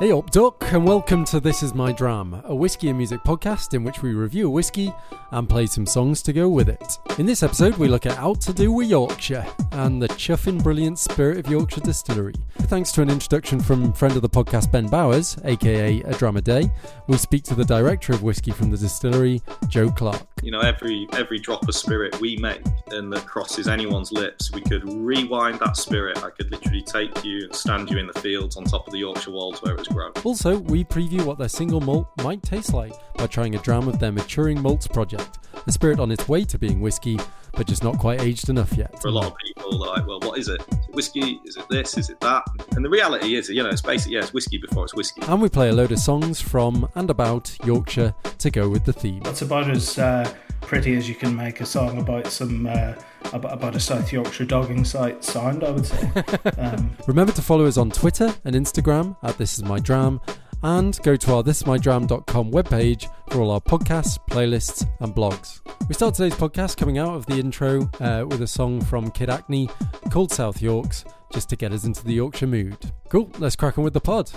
Hey up, Duck, and welcome to This Is My Dram, a whiskey and music podcast in which we review a whiskey and play some songs to go with it. In this episode, we look at Out to Do with Yorkshire and the chuffing brilliant spirit of Yorkshire Distillery. Thanks to an introduction from friend of the podcast Ben Bowers, aka A Dram a Day, we speak to the director of whiskey from the distillery, Joe Clark. You know, every every drop of spirit we make and that crosses anyone's lips, we could rewind that spirit. I could literally take you and stand you in the fields on top of the Yorkshire Wolds where it was grown. Also, we preview what their single malt might taste like by trying a dram of their maturing malts project, a spirit on its way to being whiskey, but just not quite aged enough yet. For a lot of people, like, well, what is it? Is it whiskey? Is it this? Is it that? And the reality is, you know, it's basically, yeah, it's whiskey before it's whiskey. And we play a load of songs from and about Yorkshire to go with the theme. That's about as uh, pretty as you can make a song about some uh, about, about a South Yorkshire dogging site sound, I would say. Um, Remember to follow us on Twitter and Instagram at This Is My Dram, and go to our thisismydram.com webpage for all our podcasts, playlists, and blogs. We start today's podcast coming out of the intro uh, with a song from Kid Acne called South Yorks, just to get us into the Yorkshire mood. Cool, let's crack on with the pod.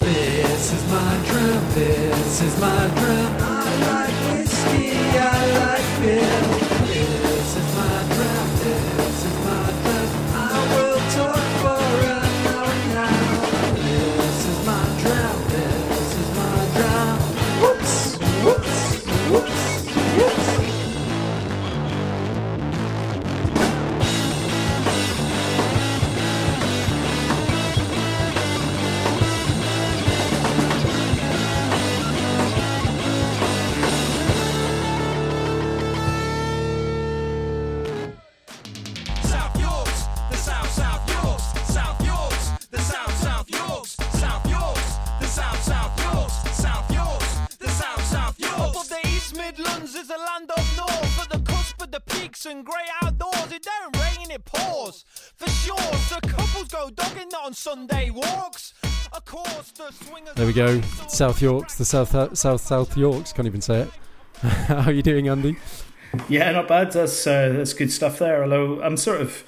This is my dram, this is my dram. I like whiskey, I like beer. Midlands is a land of north, at the cusp of the peaks and grey outdoors. It don't rain, it pours. For sure, so couples go dogging not on Sunday walks. Of course, the swingers. There we go, South Yorks, the South South South Yorks. Can't even say it. How are you doing, Andy? yeah, not bad. That's uh, that's good stuff there. Although I'm sort of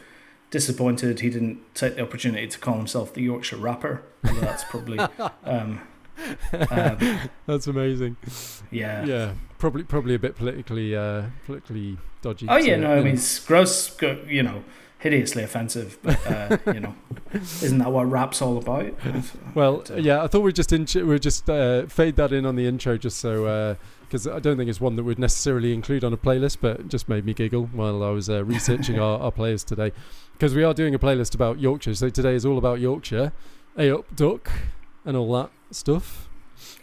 disappointed he didn't take the opportunity to call himself the Yorkshire Rapper. Although that's probably um, um, That's amazing. yeah. Yeah, probably probably a bit politically uh, politically dodgy. Oh yeah, no, I mean it's gross, you know, hideously offensive. But uh, you know, isn't that what rap's all about? Well, uh, yeah, I thought we'd just we'd just uh, fade that in on the intro, just so because I don't think it's one that we'd necessarily include on a playlist, but it just made me giggle while I was uh, researching our, our players today, because we are doing a playlist about Yorkshire. So today is all about Yorkshire, a up duck, and all that stuff.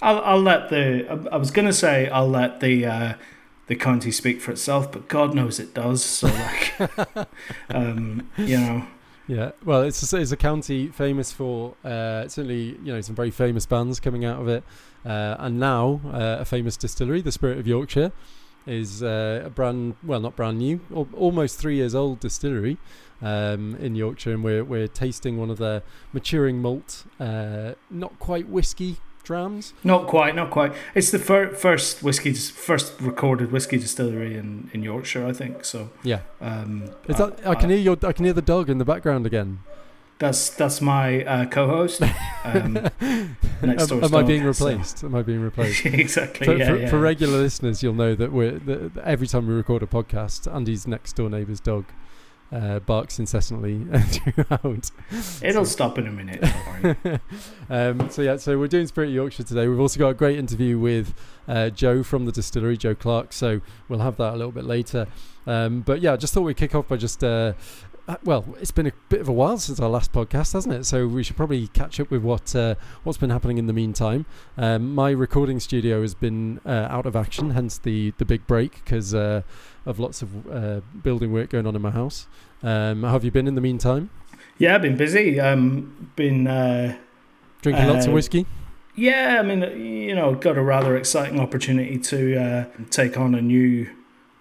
I'll, I'll let the. I- I was gonna say I'll let the uh, the county speak for itself, but God knows it does. So like, um, you know, Yeah, well, it's a, it's a county famous for uh, certainly you know some very famous bands coming out of it, uh, and now uh, a famous distillery, the Spirit of Yorkshire, is uh, a brand well not brand new, al- almost three years old distillery um, in Yorkshire, and we're we're tasting one of their maturing malt, uh, not quite whiskey drams. not quite, not quite. It's the fir- first whiskey, first recorded whiskey distillery in, in Yorkshire, I think. So Yeah, um, is that I can hear your I can hear the dog in the background again. That's that's my uh, co-host. Um, next am, am I being so- replaced? Am I being replaced? exactly. for, yeah, for, yeah. for regular listeners, you'll know that we're that every time we record a podcast, Andy's next door neighbour's dog uh, barks incessantly throughout. It'll stop in a minute. Um, so yeah, so we're doing Spirit Yorkshire today. We've also got a great interview with uh, Joe from the distillery, Joe Clark. So we'll have that a little bit later. Um, but yeah, I just thought we'd kick off by just. Uh, well, it's been a bit of a while since our last podcast, hasn't it? So we should probably catch up with what uh, what's been happening in the meantime. Um, my recording studio has been uh, out of action, hence the the big break because uh, of lots of uh, building work going on in my house. Um, how have you been in the meantime? yeah, I've been busy. Um, been uh, Drinking lots of Uh, whiskey. yeah. I mean, you know, got a rather exciting opportunity to uh, take on a new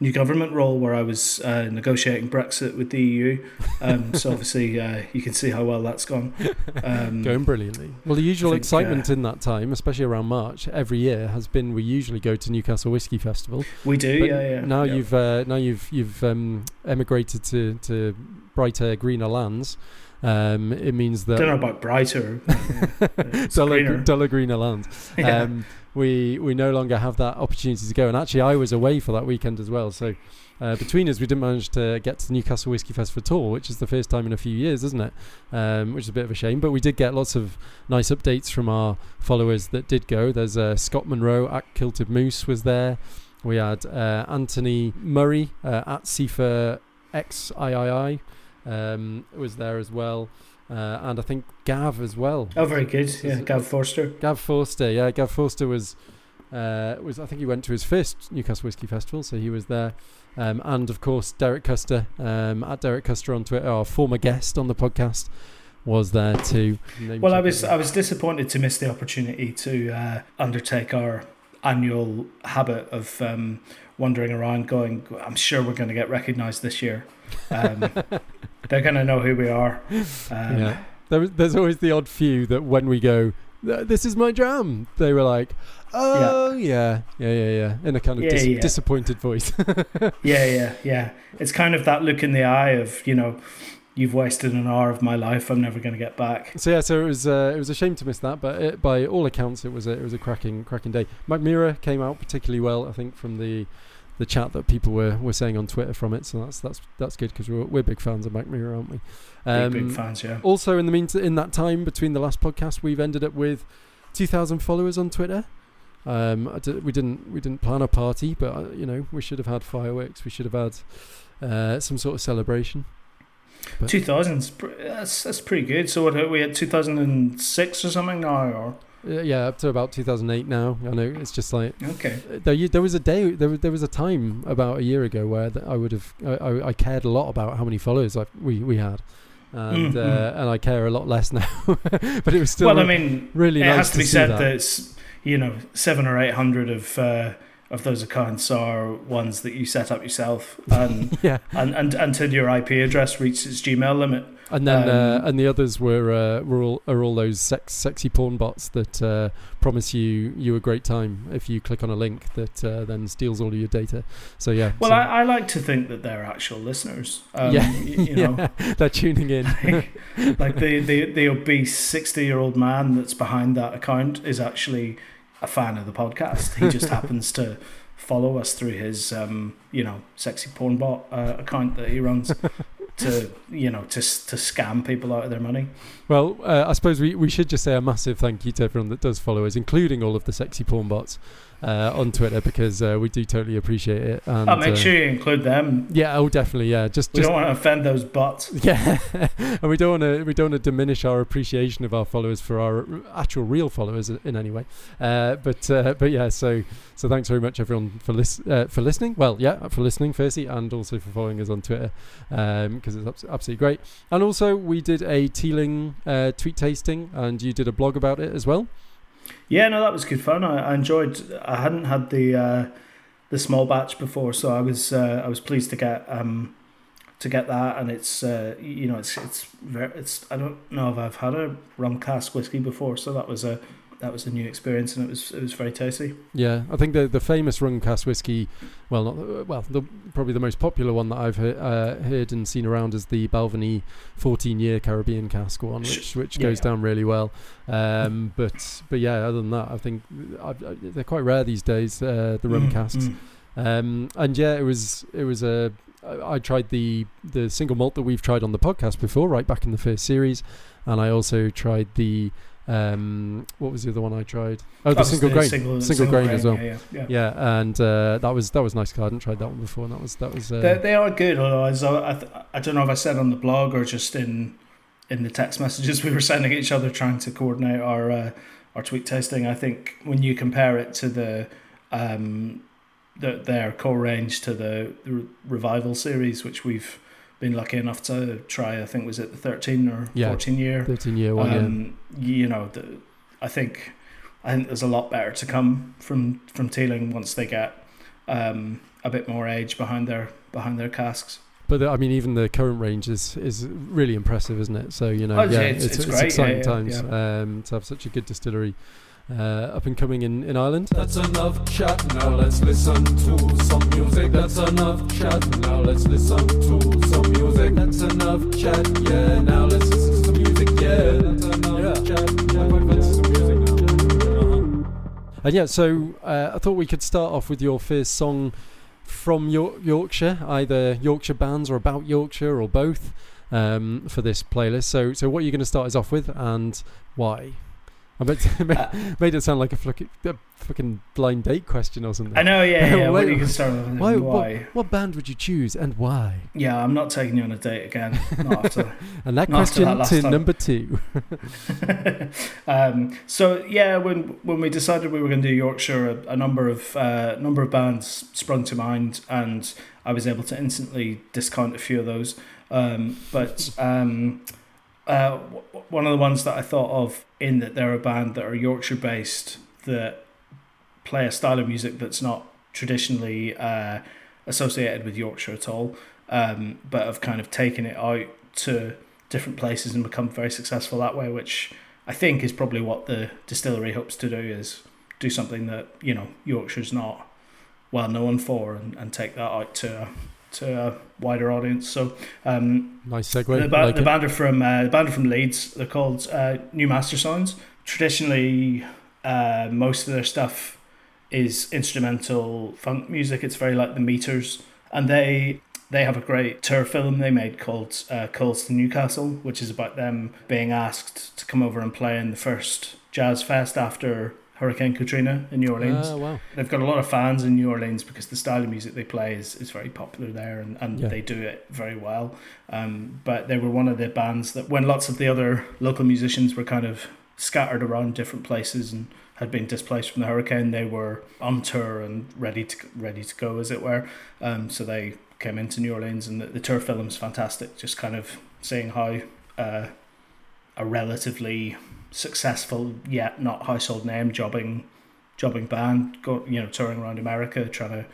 new government role where I was uh, negotiating Brexit with the EU. Um, so obviously, uh, you can see how well that's gone. Um, Going brilliantly. Well, the usual think, excitement uh, in that time, especially around March, every year has been we usually go to Newcastle Whiskey Festival. we do, But yeah, yeah. Now yeah. you've uh, now you've you've um, emigrated to to brighter, greener lands. Um, it means that. I don't know about brighter. It's duller, greener. duller greener lands. Yeah. We we no longer have that opportunity to go. And actually, I was away for that weekend as well. So uh, between us, we didn't manage to get to the Newcastle Whisky Festival at all, which is the first time in a few years, isn't it? Um, which is a bit of a shame. But we did get lots of nice updates from our followers that did go. There's uh, Scott Monroe at Kilted Moose was there. We had uh, Anthony Murray uh, at Cifa XIII um, was there as well. Uh, and I think Gav as well. Oh, very good. Yeah, Gav Forster. Gav Forster, yeah, Gav Forster was uh, was I think he went to his first Newcastle Whisky Festival, so he was there, um, and of course Derek Custer um, at Derek Custer on Twitter, our former guest on the podcast, was there too. Well, I was. I was disappointed to miss the opportunity to uh, undertake our annual habit of um, wandering around, going. I'm sure we're going to get recognised this year. Um, they're going to know who we are. Um, yeah. There there's always the odd few that when we go, this is my dram, they were like, oh yeah, yeah, yeah, yeah, yeah. in a kind of Yeah, dis- yeah. disappointed voice. Yeah, yeah, yeah. It's kind of that look in the eye of you know, you've wasted an hour of my life. I'm never going to get back. So yeah, so it was uh, it was a shame to miss that, but it, by all accounts, it was a, it was a cracking cracking day. Mackmyra came out particularly well, I think, from the the chat that people were, were saying on Twitter from it. So that's that's that's good because we're, we're big fans of Mackmyra, aren't we? Big, big Um, fans, yeah. also, in the mean in that time between the last podcast, we've ended up with two thousand followers on Twitter. Um, I we didn't we didn't plan a party, but uh, you know we should have had fireworks. We should have had uh, some sort of celebration. Two thousands. That's that's pretty good. So what are we at 2006 or something now? Or Uh, yeah, up to about 2008 now. I know it's just like okay. There, you- there was a day, there, was- there was a time about a year ago where I would have, I, I, cared a lot about how many followers I, we we had, and Mm, uh, mm. and I care a lot less now. but it was still well, I mean, really it nice has to be see said that. that. it's you know seven or eight hundred of uh, of those accounts are ones that you set up yourself, and yeah, and, and until your IP address reaches its Gmail limit. And then uh, Um, and the others were uh, were all are all those sex, sexy porn bots that uh, promise you you a great time if you click on a link that uh, then steals all of your data. So yeah, Well, so- I, I like to think that they're actual listeners. Um, yeah, you know, yeah, they're tuning in. like the, the, the obese 60 year old man that's behind that account is actually a fan of the podcast. He just happens to follow us through his, um, you know, sexy porn bot uh, account that he runs to, you know, to, to scam people out of their money. Well, uh, I suppose we, we should just say a massive thank you to everyone that does follow us, including all of the sexy porn bots uh, on Twitter, because uh, we do totally appreciate it. And, I'll make uh, sure you include them. Yeah, oh, definitely. Yeah, just We just don't want to offend those bots. yeah, and we don't want to we don't want to diminish our appreciation of our followers for our actual real followers in any way. Uh, but uh, but yeah, so so thanks very much everyone for lis- uh, for listening. Well, yeah, for listening firstly, and also for following us on Twitter because it's absolutely great. And also we did a Teeling uh, tweet tasting, and you did a blog about it as well. Yeah, no, that was good fun. I, I enjoyed. I hadn't had the uh, the small batch before, so I was uh, I was pleased to get um, to get that. And it's uh, you know it's it's very, it's I don't know if I've had a rum cask whiskey before, so that was a that was a new experience, and it was it was very tasty. Yeah, I think the the famous rum cask whiskey, well, not well, the, probably the most popular one that I've heard, uh, heard and seen around is the Balvenie 14 year Caribbean cask one, which which Yeah, goes down really well. Um, but but yeah, other than that, I think i I, they're quite rare these days. Uh, the rum Mm, casks, mm. um, and yeah, it was it was a. I I tried the the single malt that we've tried on the podcast before, right back in the first series, and I also tried the um, what was the other one I tried? Oh, the That was single grain, single, single grain as well. Yeah, yeah, yeah. yeah, and uh, that was that was nice. 'cause I hadn't tried that one before, and that was that was. Uh, They, they are good, although I, I, I don't know if I said on the blog or just in in the text messages we were sending each other trying to coordinate our uh, our tweet tasting. I think when you compare it to the um, the, their core range to the, the revival series, which we've been lucky enough to try, I think was it the thirteen or Yeah. fourteen year. 13 year one, yeah. Um, you know, the, I think I think there's a lot better to come from from Teeling once they get um, a bit more age behind their behind their casks. But the, I mean, even the current range is is really impressive, isn't it? So you know, Oh, yeah, it's- it's, it's it's, exciting yeah, yeah, times Um, to have such a good distillery uh, up and coming in in Ireland. That's enough chat, now let's listen to some music. That's enough chat, now let's listen to some music. That's enough chat, yeah, now let's listen to some music, yeah. That's enough yeah. chat, yeah, yeah. And yeah, so uh, I thought we could start off with your first song from York- Yorkshire, either Yorkshire bands or about Yorkshire or both, um, for this playlist. So, so what are you going to start us off with, and why? I bet made, made it sound like a fucking, a fucking blind date question or something. I know, yeah, yeah. Why- what you can with? Why, Why? What, what band would you choose and why? Yeah, I'm not taking you on a date again. Not after. And that question that to time. number two. um, so yeah, when when we decided we were going to do Yorkshire, a, a number of uh, number of bands sprung to mind, and I was able to instantly discount a few of those. Um, but um, uh, one of the ones that I thought of in that they're a band that are Yorkshire based that play a style of music that's not traditionally uh, associated with Yorkshire at all, um, but have kind of taken it out to different places and become very successful that way, which I think is probably what the distillery hopes to do is do something that you know Yorkshire's not well known for and, and take that out to to a wider audience. So um, Nice segue. the, ba- like the band are from uh, the band are from Leeds. They're called uh, New Mastersounds. Traditionally, uh, most of their stuff is instrumental funk music. It's very like the Meters, and they they have a great tour film they made called uh, Coals to Newcastle, which is about them being asked to come over and play in the first jazz fest after Hurricane Katrina in New Orleans. Ah, wow. They've got a lot of fans in New Orleans because the style of music they play is, is very popular there and, and Yeah. they do it very well. Um, but they were one of the bands that, when lots of the other local musicians were kind of scattered around different places and had been displaced from the hurricane, they were on tour and ready to ready to go, as it were. Um, so they came into New Orleans, and the, the tour film's fantastic. Just kind of seeing how uh, a relatively successful yet not household name jobbing jobbing band go you know touring around America trying to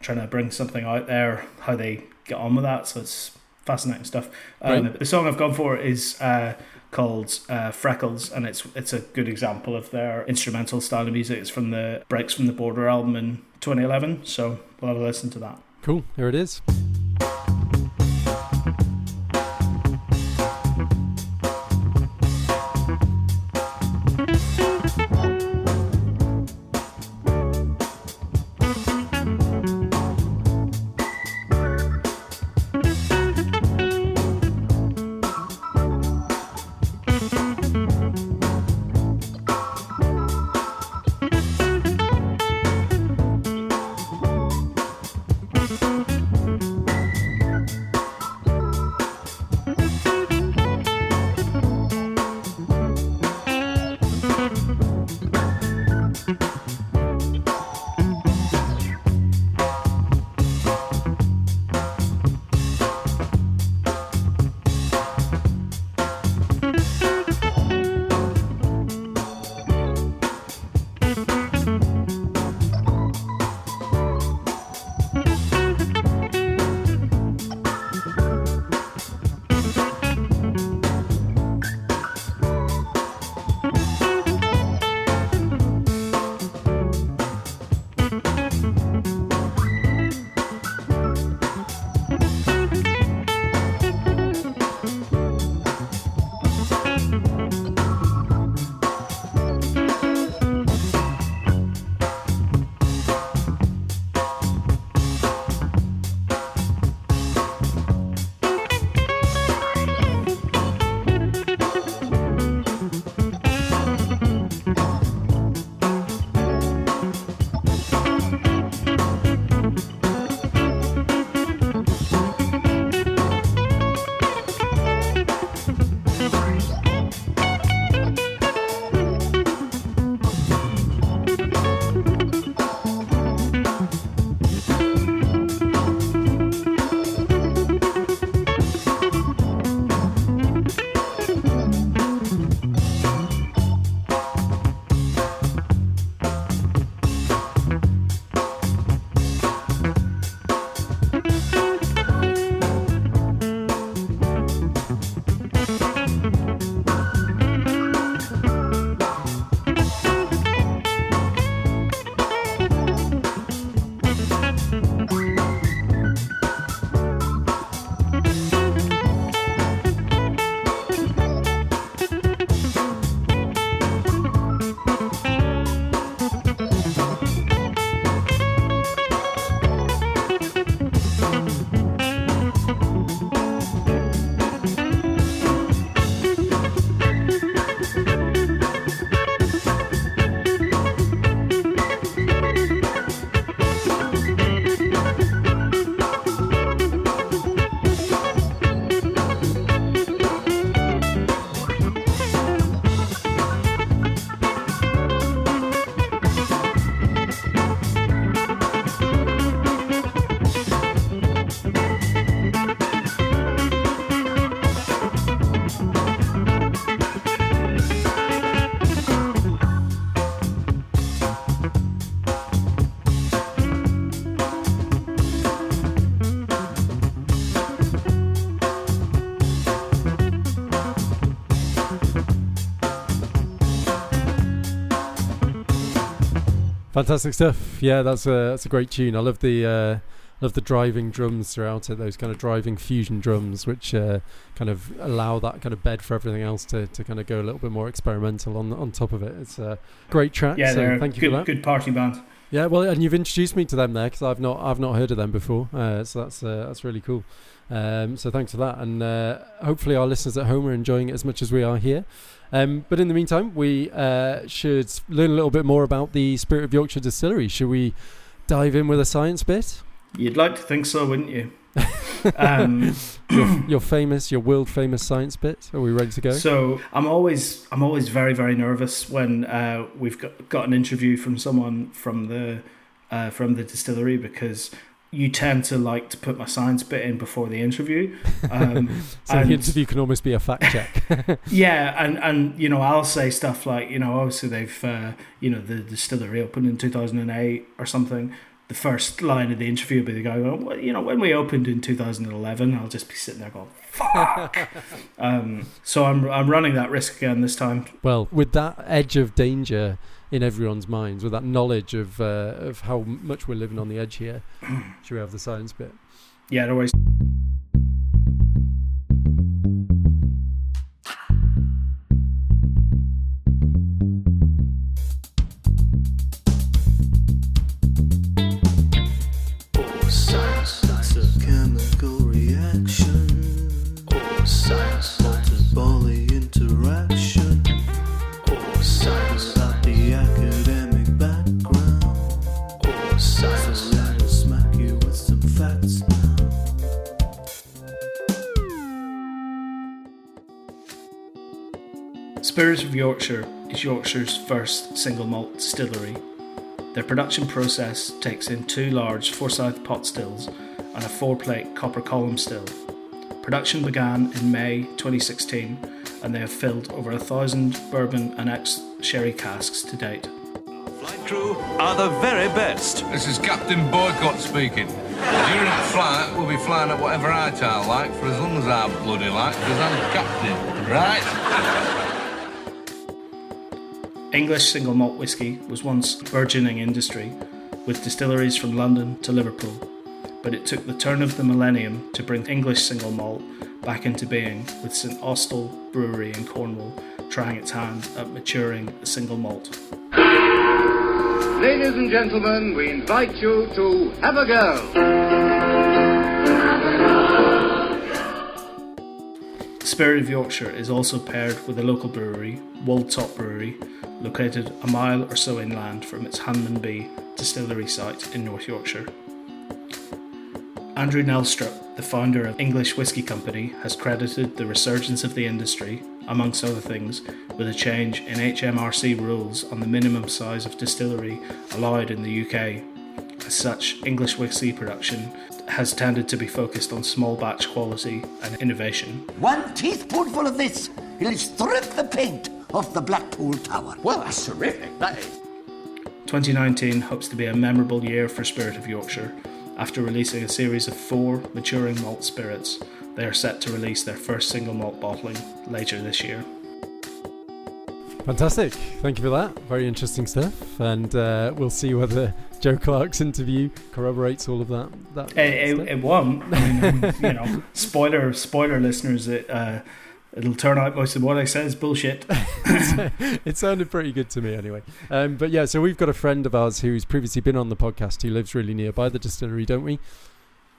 trying to bring something out there how they get on with that so it's fascinating stuff um, Right. the song I've gone for is uh, called uh, Freckles and it's it's a good example of their instrumental style of music it's from the Breaks from the Border album in 2011 so we'll have a listen to that Cool. Here it is. Fantastic stuff. Yeah, that's a that's a great tune. I love the uh, love the driving drums throughout it. Those kind of driving fusion drums, which uh, kind of allow that kind of bed for everything else to, to kind of go a little bit more experimental on on top of it. It's a great track. Yeah, so thank you good, for that. good party band. Yeah, well, and you've introduced me to them there because I've not I've not heard of them before. Uh, so that's uh, that's really cool. Um, so thanks for that, and uh, hopefully our listeners at home are enjoying it as much as we are here. Um, but in the meantime, we uh, should learn a little bit more about the Spirit of Yorkshire Distillery. Should we dive in with a science bit? You'd like to think so, wouldn't you? um, Your, your famous, your world famous science bit. Are we ready to go? So I'm always I'm always very very nervous when uh, we've got, got an interview from someone from the uh, from the distillery because you tend to like to put my science bit in before the interview. Um, so and- the interview can almost be a fact check. yeah, and and you know I'll say stuff like you know obviously they've uh, you know the distillery opened in 2008 or something. The first line of the interview will be the guy going, well, you know, when we opened in 2011, I'll just be sitting there going, fuck. um, so I'm I'm running that risk again this time. well, with that edge of danger in everyone's minds, with that knowledge of uh, of how much we're living on the edge here, should we have the science bit? Yeah, no worries. Of Yorkshire is Yorkshire's first single malt distillery. Their production process takes in two large Forsyth pot stills and a four plate copper column still. Production began in May 2016 and they have filled over a thousand bourbon and ex sherry casks to date. Flight crew are the very best. This is Captain Boycott speaking. During the flight, we'll be flying at whatever height I like for as long as I bloody like, because I'm captain, right? English single malt whisky was once a burgeoning industry, with distilleries from London to Liverpool, but it took the turn of the millennium to bring English single malt back into being, with St Austell Brewery in Cornwall trying its hand at maturing a single malt. Ladies and gentlemen, we invite you to have a go. Spirit of Yorkshire is also paired with a local brewery, Wold Top Brewery, located a mile or so inland from its Hunmanby distillery site in North Yorkshire. Andrew Nelstrop, the founder of English Whisky Company, has credited the resurgence of the industry, amongst other things, with a change in HMRC rules on the minimum size of distillery allowed in the UK. As such, English whisky production has tended to be focused on small batch quality and innovation. One teaspoonful of this, it'll strip the paint off the Blackpool Tower. Well, that's terrific, that is. 2019 hopes to be a memorable year for Spirit of Yorkshire. After releasing a series of four maturing malt spirits, they are set to release their first single malt bottling later this year. Fantastic. Thank you for that. Very interesting stuff. And uh, we'll see whether Joe Clark's interview corroborates all of that. that, that It, stuff. it, it won. I mean, you know, spoiler, spoiler, listeners. It uh, it'll turn out most of what I say is bullshit. it sounded pretty good to me anyway. Um, but yeah, so we've got a friend of ours who's previously been on the podcast who lives really nearby the distillery, don't we?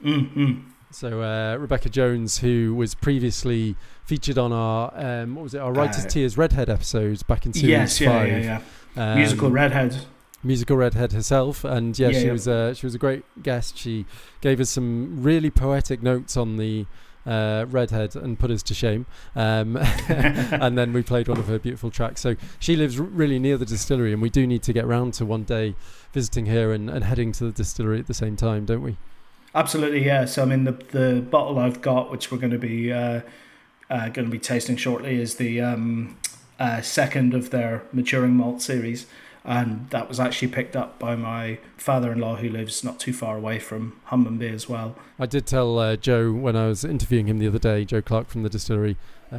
Mm, mm. So uh, Rebecca Jones, who was previously featured on our um, what was it, our Writers Uh, Tears Redhead episodes back in series Yes, yeah, five. yeah, yeah. Um, Musical redhead. musical redhead herself, and yeah, Yeah, she yeah. was uh, she was a great guest. She gave us some really poetic notes on the uh, redhead and put us to shame. Um, and then we played one of her beautiful tracks. So she lives r- really near the distillery, and we do need to get round to one day visiting here and, and heading to the distillery at the same time, don't we? Absolutely, yeah. So I mean, the the bottle I've got, which we're going to be uh, uh, going to be tasting shortly, is the um, uh, second of their maturing malt series. And that was actually picked up by my father-in-law who lives not too far away from Hunmanby as well. I did tell uh, Joe when I was interviewing him the other day, Joe Clark from the distillery. Uh,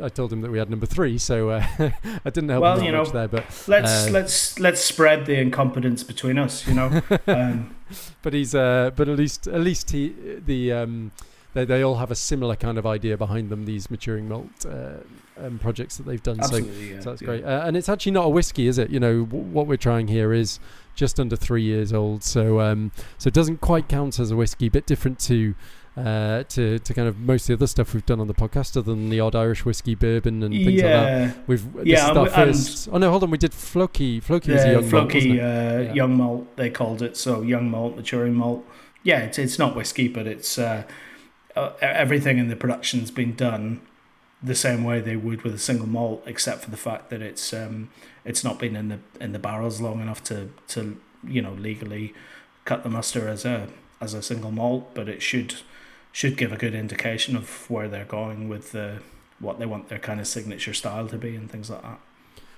I I told him that we had number three, so uh, I didn't help Well, him that you know, much there. But Let's uh, let's let's spread the incompetence between us, you know. um, but he's uh, but at least at least he the um, they they all have a similar kind of idea behind them. These maturing malt uh, um, projects that they've done. So yeah, So that's yeah. great. Uh, and it's actually not a whiskey, is it? You know, w- what we're trying here is just under three years old. So um, so it doesn't quite count as a whiskey, bit different to. Uh, to to kind of most of the other stuff we've done on the podcast, other than the odd Irish whiskey, bourbon, and things like that. We've this Yeah, is and first. Oh no, hold on. We did Floki. Floki was a yeah, young malt, Floki wasn't it? uh, Yeah. young malt they called it. So young malt, maturing malt. Yeah, it's it's not whiskey, but it's uh, uh, everything in the production's been done the same way they would with a single malt, except for the fact that it's um, it's not been in the in the barrels long enough to to you know legally cut the muster as a as a single malt, but it should should give a good indication of where they're going with the what they want their kind of signature style to be and things like that.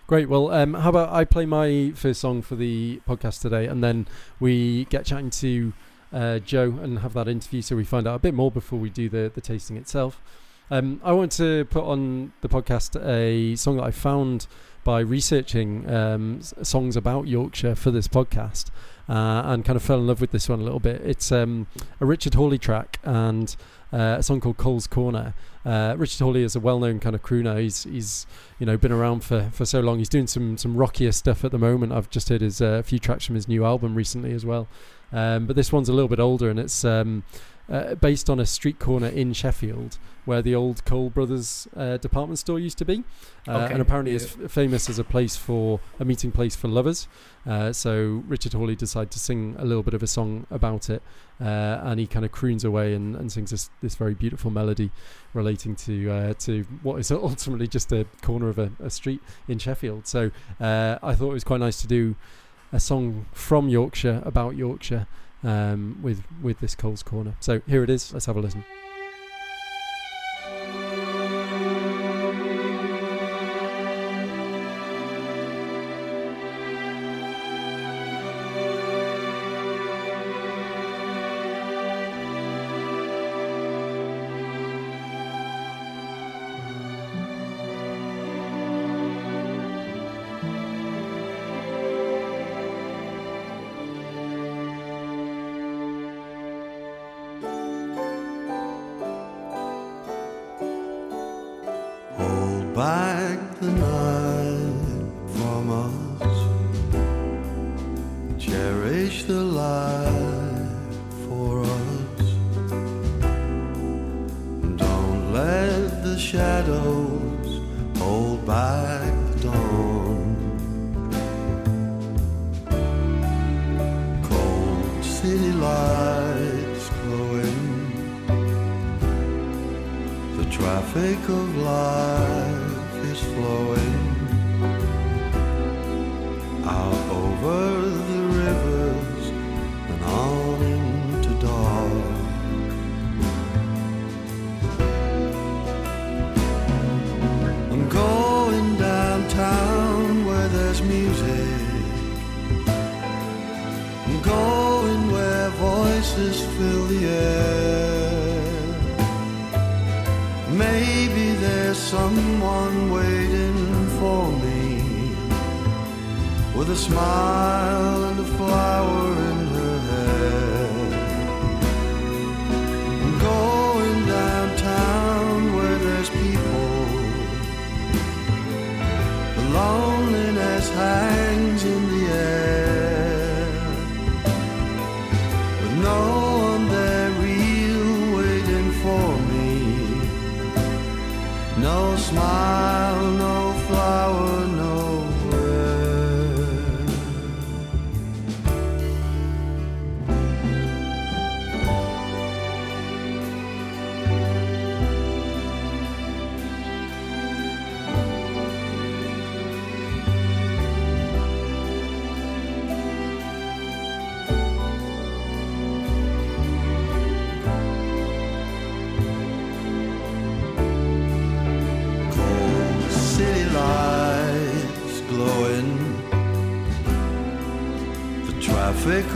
Great. Well, um, how about I play my first song for the podcast today, and then we get chatting to uh, Joe and have that interview, so we find out a bit more before we do the the tasting itself. Um, I want to put on the podcast a song that I found by researching um, songs about Yorkshire for this podcast, uh, and kind of fell in love with this one a little bit. It's um, a Richard Hawley track and uh, a song called Cole's Corner. Uh, Richard Hawley is a well-known kind of crooner. He's he's you know been around for, for so long. He's doing some some rockier stuff at the moment. I've just heard his uh, a few tracks from his new album recently as well. Um, but this one's a little bit older and it's um, uh, based on a street corner in Sheffield where the old Cole Brothers uh, department store used to be, uh, Okay, and apparently is f- famous as a place for a meeting place for lovers. Uh, so Richard Hawley decided to sing a little bit of a song about it, uh, and he kind of croons away and, and sings this, this very beautiful melody relating to uh, to what is ultimately just a corner of a, a street in Sheffield. So uh, I thought it was quite nice to do a song from Yorkshire about Yorkshire um, with with this Cole's Corner. So here it is. Let's have a listen. Traffic of life is flowing. Out over with a smile and a flower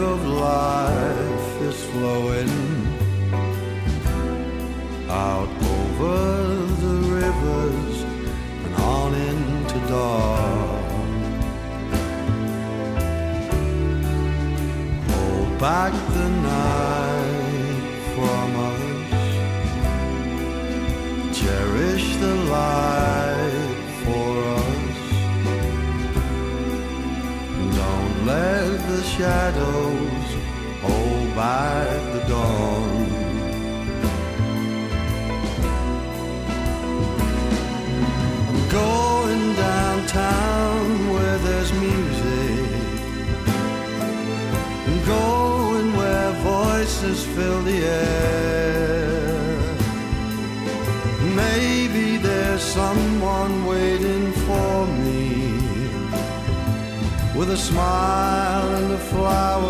of life is flowing out over the rivers and on into dark. Hold back shadows hold back the dawn. I'm going downtown where there's music. I'm going where voices fill the air. Maybe there's someone waiting for me with a smile and a flower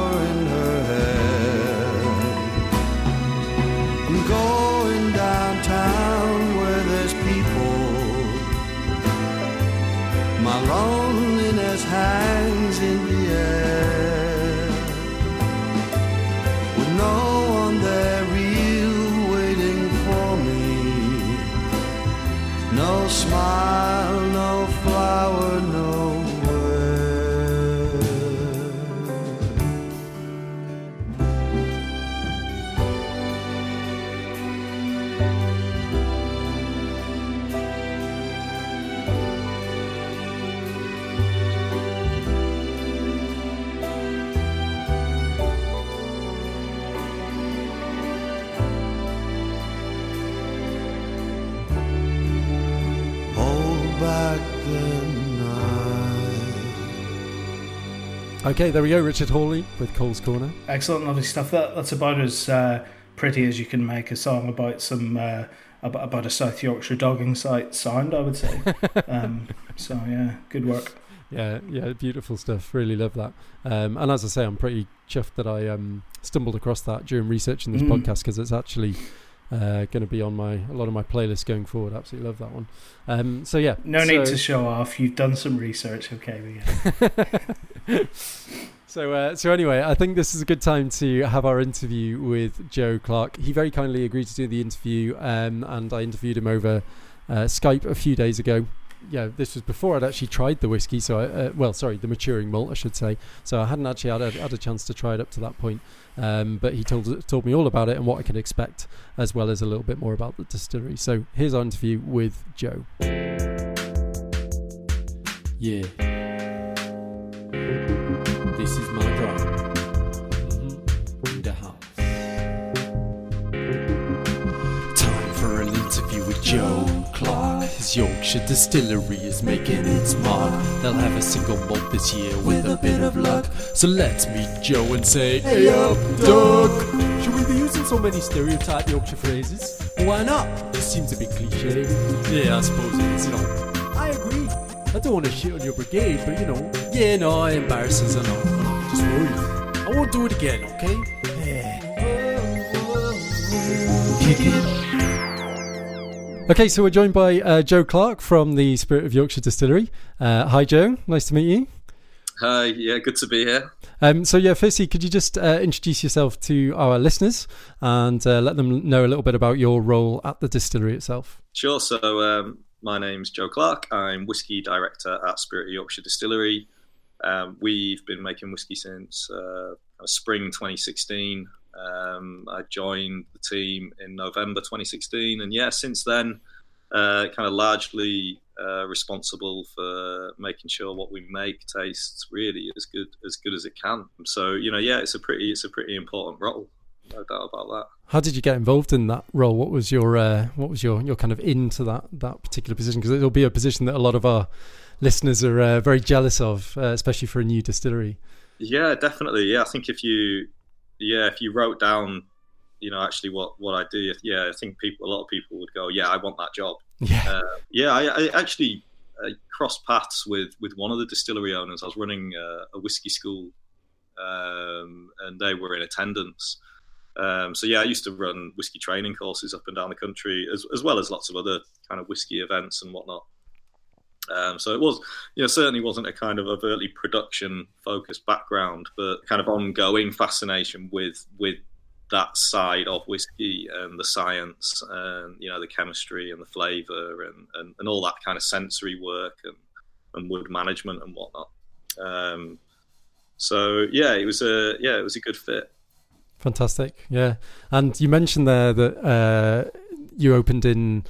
Okay, there we go. Richard Hawley with Cole's Corner. Excellent, lovely stuff. That that's about as uh, pretty as you can make a song about some uh, about, about a South Yorkshire dogging site sound. I would say. um, so yeah, good work. Yeah, yeah, beautiful stuff. Really love that. Um, and as I say, I'm pretty chuffed that I um, stumbled across that during researching this Mm. podcast because it's actually uh, going to be on my a lot of my playlists going forward. Absolutely love that one. Um, so yeah, No need to show off. You've done some research. Okay, So, uh, so anyway, I think this is a good time to have our interview with Joe Clark. He very kindly agreed to do the interview, um, and I interviewed him over uh, Skype a few days ago. Yeah, this was before I'd actually tried the whiskey. So, I, uh, well, sorry, the maturing malt, I should say. So I hadn't actually had a, had a chance to try it up to that point. Um, but he told told me all about it and what I can expect, as well as a little bit more about the distillery. So here's our interview with Joe. Yeah. This is my dram. Mhm. In the house. Time for an interview with Joe Yorkshire distillery is making its mark. They'll have a single malt this year with a bit of luck. So let's meet Joe and say, Hey up, Doug! Should we be using so many stereotype Yorkshire phrases? Why not? This seems a bit cliche. Yeah, I suppose it is, you know. I agree. I don't want to shit on your brigade, but you know. Yeah, no, it embarrasses, I know. I know, Just worry. I won't do it again, okay? Yeah. Kick it. Okay, so we're joined by uh, Joe Clark from the Spirit of Yorkshire Distillery. Uh, hi, Joe. Nice to meet you. Hi, yeah, good to be here. Um, so, yeah, firstly, could you just uh, introduce yourself to our listeners and uh, let them know a little bit about your role at the distillery itself? Sure. So, um, my name's Joe Clark. I'm whiskey director at Spirit of Yorkshire Distillery. Um, we've been making whiskey since uh, spring 2016. Um, I joined the team in November 2016, and yeah, since then, uh, kind of largely uh, responsible for making sure what we make tastes really as good as good as it can. So, you know, yeah, it's a pretty it's a pretty important role, no doubt about that. How did you get involved in that role? What was your uh, what was your, your kind of into that that particular position? Because it'll be a position that a lot of our listeners are uh, very jealous of, uh, especially for a new distillery. Yeah, definitely. Yeah, I think if you, yeah, if you wrote down, you know, actually what what I do, yeah, I think people, a lot of people would go, yeah, I want that job. Yeah, uh, yeah. I, I actually uh, crossed paths with with one of the distillery owners. I was running uh, a whiskey school, um, and they were in attendance. Um, so yeah, I used to run whiskey training courses up and down the country, as as well as lots of other kind of whiskey events and whatnot. Um, so it was, you know, certainly wasn't a kind of overtly production focused background, but kind of ongoing fascination with with that side of whiskey and the science and you know the chemistry and the flavour and, and, and all that kind of sensory work and, and wood management and whatnot. Um, so yeah, it was a yeah it was a good fit. Fantastic, yeah. And you mentioned there that uh, you opened in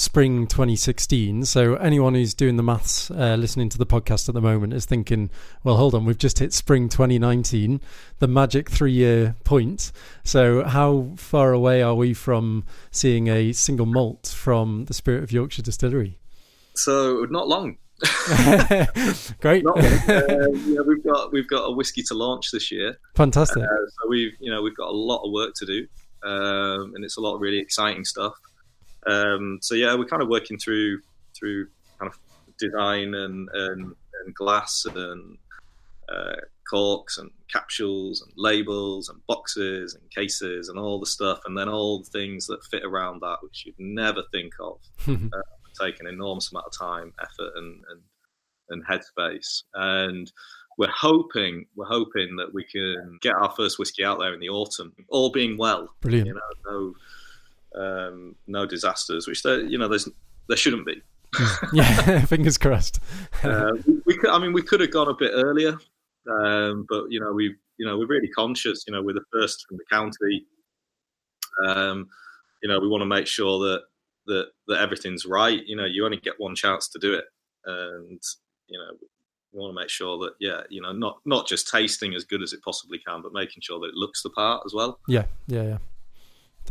spring 2016. So anyone who's doing the maths, uh, listening to the podcast at the moment, is thinking, "Well, hold on, we've just hit spring 2019, the magic three-year point." So how far away are we from seeing a single malt from the Spirit of Yorkshire Distillery? So not long. Great. Not. Uh, know, we've got we've got a whiskey to launch this year. Fantastic. Uh, so we've you know we've got a lot of work to do, um, and it's a lot of really exciting stuff. Um, so yeah, we're kind of working through through kind of design and and, and glass and uh, corks and capsules and labels and boxes and cases and all the stuff, and then all the things that fit around that, which you'd never think of. uh, take an enormous amount of time, effort, and and, and headspace. And we're hoping we're hoping that we can get our first whiskey out there in the autumn, all being well. Brilliant. You know, no um, no disasters, which there you know there's there shouldn't be. yeah, fingers crossed. uh, we, we could, I mean, we could have gone a bit earlier, um, but you know, we, you know, we're really conscious. You know, we're the first from the county. Um, you know, we want to make sure that that that everything's right. You know, you only get one chance to do it, and you know, we want to make sure that yeah, you know, not not just tasting as good as it possibly can, but making sure that it looks the part as well. Yeah, yeah, yeah.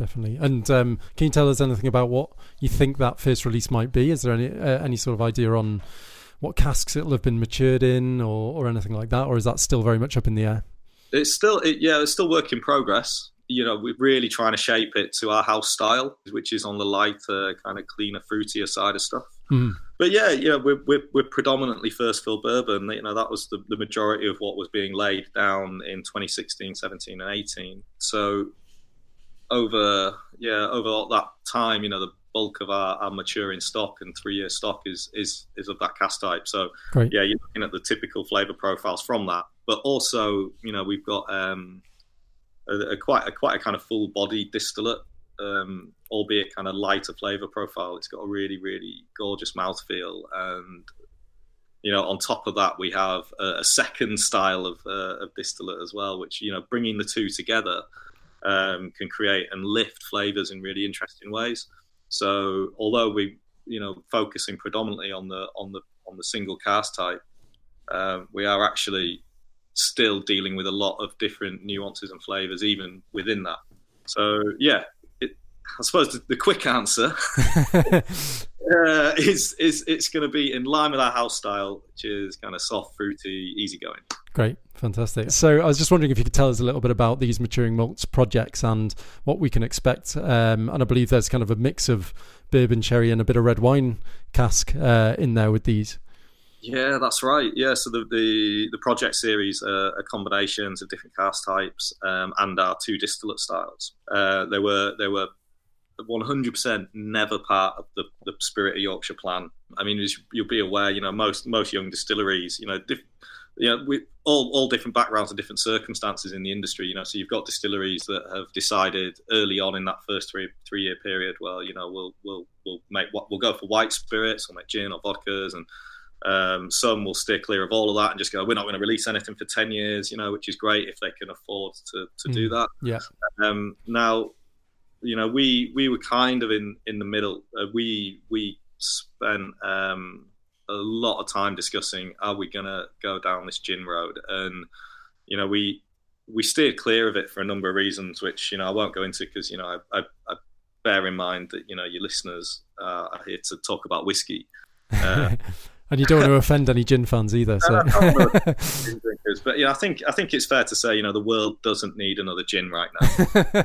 Definitely. And um, can you tell us anything about what you think that first release might be? Is there any uh, any sort of idea on what casks it'll have been matured in, or or anything like that, or is that still very much up in the air? It's still, it, yeah, it's still work in progress. You know, we're really trying to shape it to our house style, which is on the lighter, kind of cleaner, fruitier side of stuff. Mm. But yeah, yeah, we're, we're, we're predominantly first fill bourbon. You know, that was the, the majority of what was being laid down in 2016, 17, and 18. So over, yeah, over all that time, you know, the bulk of our, our maturing stock and three year stock is is is of that cask type. So Great. yeah, you're looking at the typical flavour profiles from that. But also, you know, we've got um, a, a quite a quite a kind of full body distillate, um, albeit kind of lighter flavour profile. It's got a really really gorgeous mouthfeel, and you know, on top of that, we have a, a second style of uh, of distillate as well, which you know, bringing the two together um, can create and lift flavours in really interesting ways. So although we, you know, focusing predominantly on the on the on the single cask type, um, we are actually still dealing with a lot of different nuances and flavors even within that. So yeah, I suppose the, the quick answer uh, is is it's going to be in line with our house style, which is kind of soft, fruity, easygoing. Great, fantastic. So I was just wondering if you could tell us a little bit about these maturing malts projects and what we can expect. Um, and I believe there's kind of a mix of bourbon, sherry, and a bit of red wine cask uh, in there with these. Yeah, that's right. Yeah, so the the, the project series are, are combinations of different cask types um, and our two distillate styles. Uh, they were they were 100% never part of the, the Spirit of Yorkshire plan. I mean, as you'll be aware, you know most most young distilleries, you know, diff, you know, we all all different backgrounds and different circumstances in the industry. You know, so you've got distilleries that have decided early on in that first three three year period, well, you know, we'll we'll we'll make what we'll go for white spirits, we'll make gin or vodkas, and um, some will steer clear of all of that and just go, we're not going to release anything for 10 years, you know, which is great if they can afford to, to mm. do that. Yeah. Um, now, you know, we, we were kind of in, in the middle. Uh, we, we spent um, a lot of time discussing, are we going to go down this gin road? And, you know, we, we steered clear of it for a number of reasons, which, you know, I won't go into because, you know, I, I, I bear in mind that, you know, your listeners uh, are here to talk about whiskey. Uh, and you don't want to offend any gin fans either. So. but yeah, I think I think it's fair to say, you know, the world doesn't need another gin right now.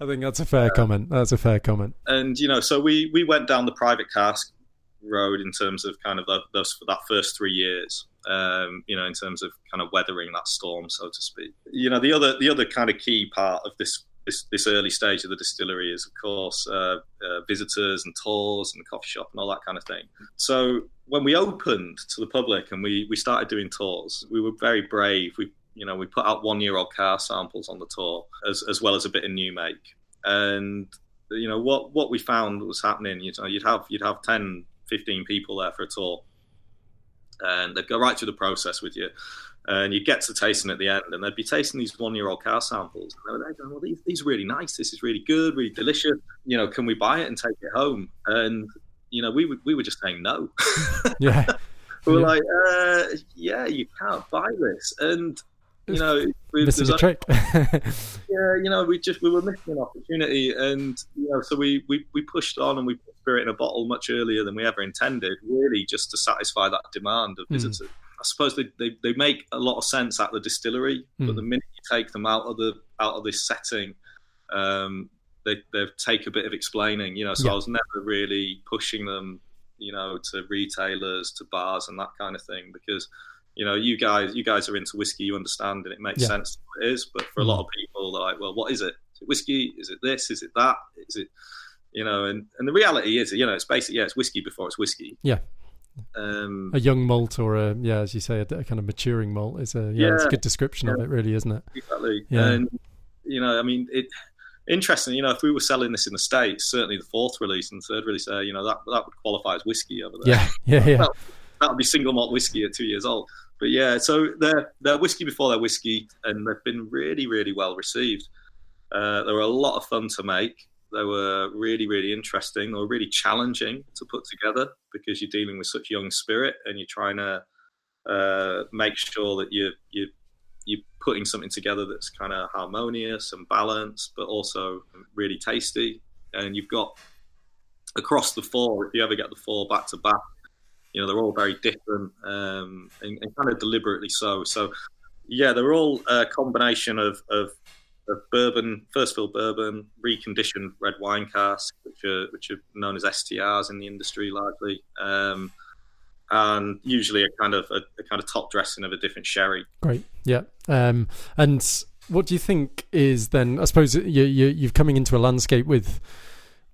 I think that's a fair comment. That's a fair comment. And you know, so we we went down the private cask road in terms of kind of the, those for that first three years. Um, you know, in terms of kind of weathering that storm, so to speak. You know, the other the other kind of key part of this this this early stage of the distillery is, of course, uh, uh, visitors and tours and the coffee shop and all that kind of thing. So when we opened to the public and we we started doing tours, we were very brave. We you know we put out one year old cask samples on the tour as as well as a bit of new make and you know what what we found was happening you know you'd have you'd have 10 15 people there for a tour and they'd go right through the process with you and you'd get to tasting at the end and they'd be tasting these one year old cask samples. And they were there going well these, these are really nice. This is really good really delicious. You know can we buy it and take it home? And you know we would we were just saying no. Yeah. We were Yeah. like uh, yeah you can't buy this. And you know we- missing there's a trick. yeah, you know, we just we were missing an opportunity, and you know, so we we, we pushed on and we put spirit in a bottle much earlier than we ever intended, really, just to satisfy that demand of Mm. I suppose they, they, they make a lot of sense at the distillery, but Mm. the minute you take them out of the out of this setting, um, they they take a bit of explaining, you know. So Yeah. I was never really pushing them, you know, to retailers, to bars, and that kind of thing, because you know, you guys, you guys are into whiskey, you understand, and it makes Yeah. sense what it is. But for a Mm. lot of people, they're like, well, what is it? Is it whiskey? Is it this? Is it that? Is it, you know? And and the reality is, you know, it's basically yeah, it's whiskey before it's whiskey. Yeah. Um, a young malt or a yeah, as you say, a, a kind of maturing malt is a yeah, it's a good description of it, really, isn't it? Exactly. Yeah. And you know, I mean, it interesting. You know, if we were selling this in the states, certainly the fourth release and third release, there, you know, that that would qualify as whiskey over there. Yeah, yeah, yeah. That, that would be single malt whiskey at two years old. But yeah, so they're they're whiskey before they're whiskey, and they've been really, really well received. Uh, they were a lot of fun to make. They were really, really interesting. Were really challenging to put together because you're dealing with such young spirit and you're trying to uh, make sure that you you you're putting something together that's kind of harmonious and balanced, but also really tasty. And you've got across the four, if you ever get the four back to back, you know they're all very different um, and, and kind of deliberately so. So yeah, they're all a combination of, of of bourbon, first fill bourbon, reconditioned red wine casks, which are which are known as STRs in the industry largely, um, and usually a kind of a, a kind of top dressing of a different sherry. Great. Yeah. Um, and what do you think is then? I suppose you, you you've coming into a landscape with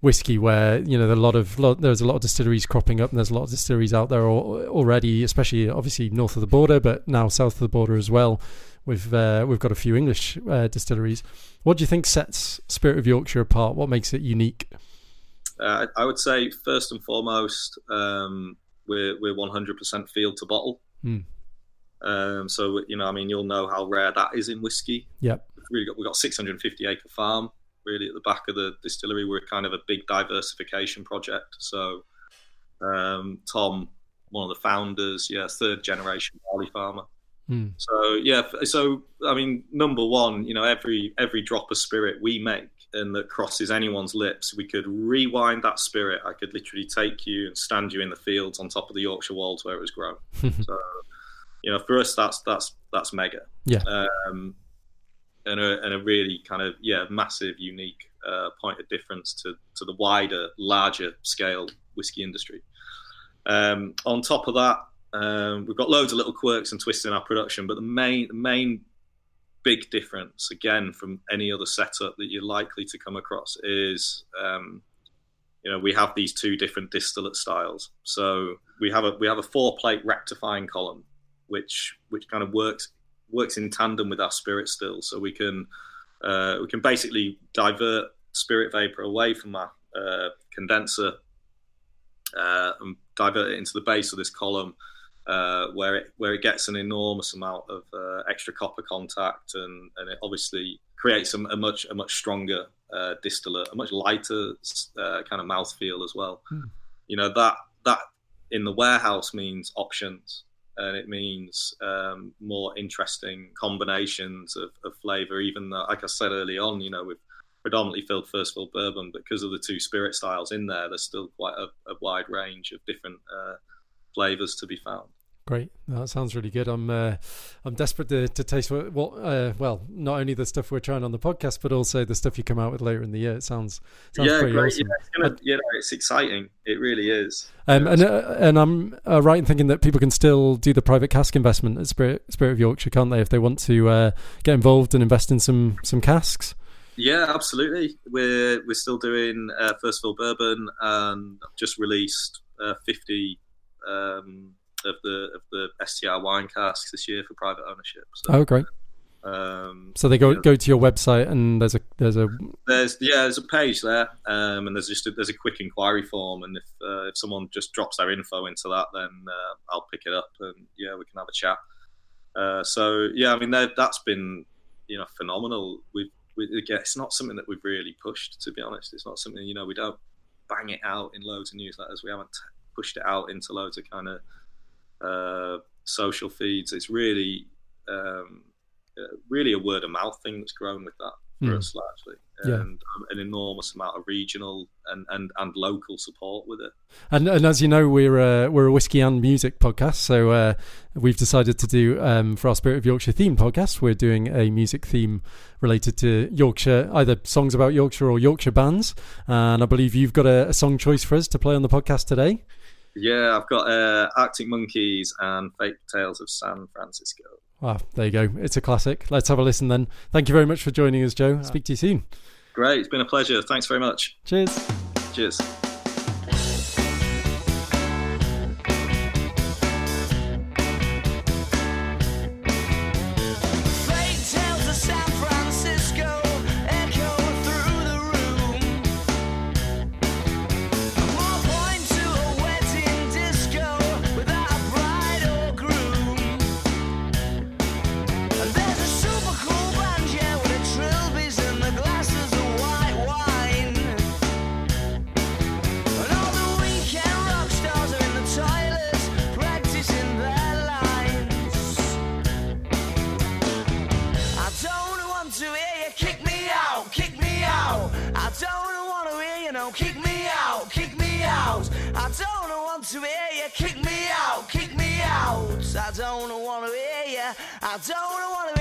whiskey where you know a lot of lot, there's a lot of distilleries cropping up and there's a lot of distilleries out there already, especially obviously north of the border, but now south of the border as well. We've uh, we've got a few English uh, distilleries. What do you think sets Spirit of Yorkshire apart? What makes it unique? Uh, I would say first and foremost, um, we're we're 100% field to bottle. Hmm. Um, so you know, I mean, you'll know how rare that is in whiskey. Yep. We've really got we've got 650 acre farm really at the back of the distillery. We're kind of a big diversification project. So um, Tom, one of the founders, yeah, third generation barley farmer. Hmm. So yeah, so I mean, number one, you know, every every drop of spirit we make and that crosses anyone's lips, we could rewind that spirit. I could literally take you and stand you in the fields on top of the Yorkshire wolds where it was grown. so, you know, for us, that's that's that's mega. Yeah. Um, and a and a really kind of yeah massive, unique uh, point of difference to to the wider, larger scale whiskey industry. Um, on top of that, um, we've got loads of little quirks and twists in our production, but the main the main big difference again from any other setup that you're likely to come across is um, you know we have these two different distillate styles. So we have a we have a four plate rectifying column, which which kind of works works in tandem with our spirit still. So we can uh, we can basically divert spirit vapor away from our uh, condenser uh, and divert it into the base of this column, uh, where it where it gets an enormous amount of uh, extra copper contact, and, and it obviously creates a, a much a much stronger uh, distillate, a much lighter uh, kind of mouthfeel as well. Hmm. You know that that in the warehouse means options. And it means um, more interesting combinations of, of flavour. Even though, like I said early on, you know, we've predominantly filled first fill bourbon, but because of the two spirit styles in there, there's still quite a, a wide range of different flavours to be found. Great, that sounds really good. I'm uh, I'm desperate to, to taste what, what uh, well, not only the stuff we're trying on the podcast, but also the stuff you come out with later in the year. It sounds sounds yeah, pretty great. awesome. Yeah, it's, gonna, you know, it's exciting. It really is. Um, and uh, and I'm uh, right in thinking that people can still do the private cask investment at Spirit Spirit of Yorkshire, can't they? If they want to uh, get involved and invest in some some casks. Yeah, absolutely. We're we're still doing uh, First fill Bourbon, and I've just released uh, 50 um, of the of the STR wine casks this year for private ownership. So, Oh, great. um, So they go go to your website and there's a there's a There's yeah, there's a page there, um, and there's just a, there's a quick inquiry form, and if uh, if someone just drops their info into that, then uh, I'll pick it up, and yeah, we can have a chat. Uh, so yeah, I mean that that's been you know phenomenal. We've we, again, it's not something that we've really pushed, to be honest. It's not something you know we don't bang it out in loads of newsletters. We haven't pushed it out into loads of kind of uh, social feeds. It's really um, uh, really a word of mouth thing that's grown with that for Mm. us largely, Yeah. and um, an enormous amount of regional and, and, and local support with it. And, and as you know, we're uh, we're a whiskey and music podcast, so uh, we've decided to do um, for our Spirit of Yorkshire theme podcast. We're doing a music theme related to Yorkshire, either songs about Yorkshire or Yorkshire bands. And I believe you've got a, a song choice for us to play on the podcast today. Yeah, I've got uh, Arctic Monkeys and Fake Tales of San Francisco. Wow, there you go. It's a classic. Let's have a listen then. Thank you very much for joining us, Joe. Speak to you soon. Great, it's been a pleasure. Thanks very much. Cheers. Cheers. To hear you kick me out, kick me out. I don't want to hear you. I don't want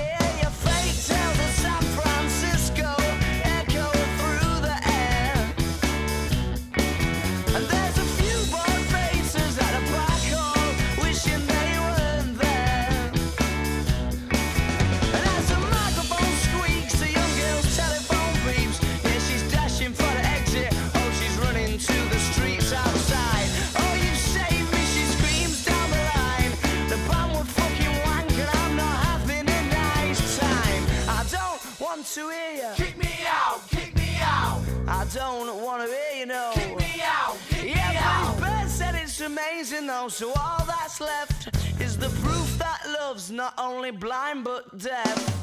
so all that's left is the proof that love's not only blind but deaf.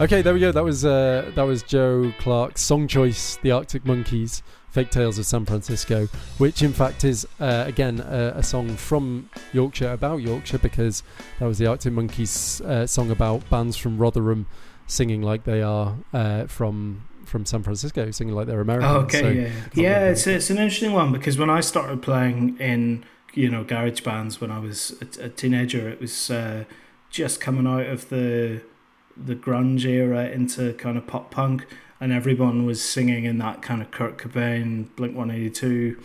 Okay, there we go. That was uh, that was Joe Clark's song choice, "The Arctic Monkeys." Fake Tales of San Francisco, which in fact is uh, again a, a song from Yorkshire about Yorkshire because that was the Arctic Monkeys uh, song about bands from Rotherham singing like they are uh, from from San Francisco, singing like they're American. Oh, okay, So- yeah, yeah. It's it's an interesting one because when I started playing in you know garage bands when I was a, a teenager, it was uh, just coming out of the the grunge era into kind of pop punk, and everyone was singing in that kind of Kurt Cobain, Blink One Eighty Two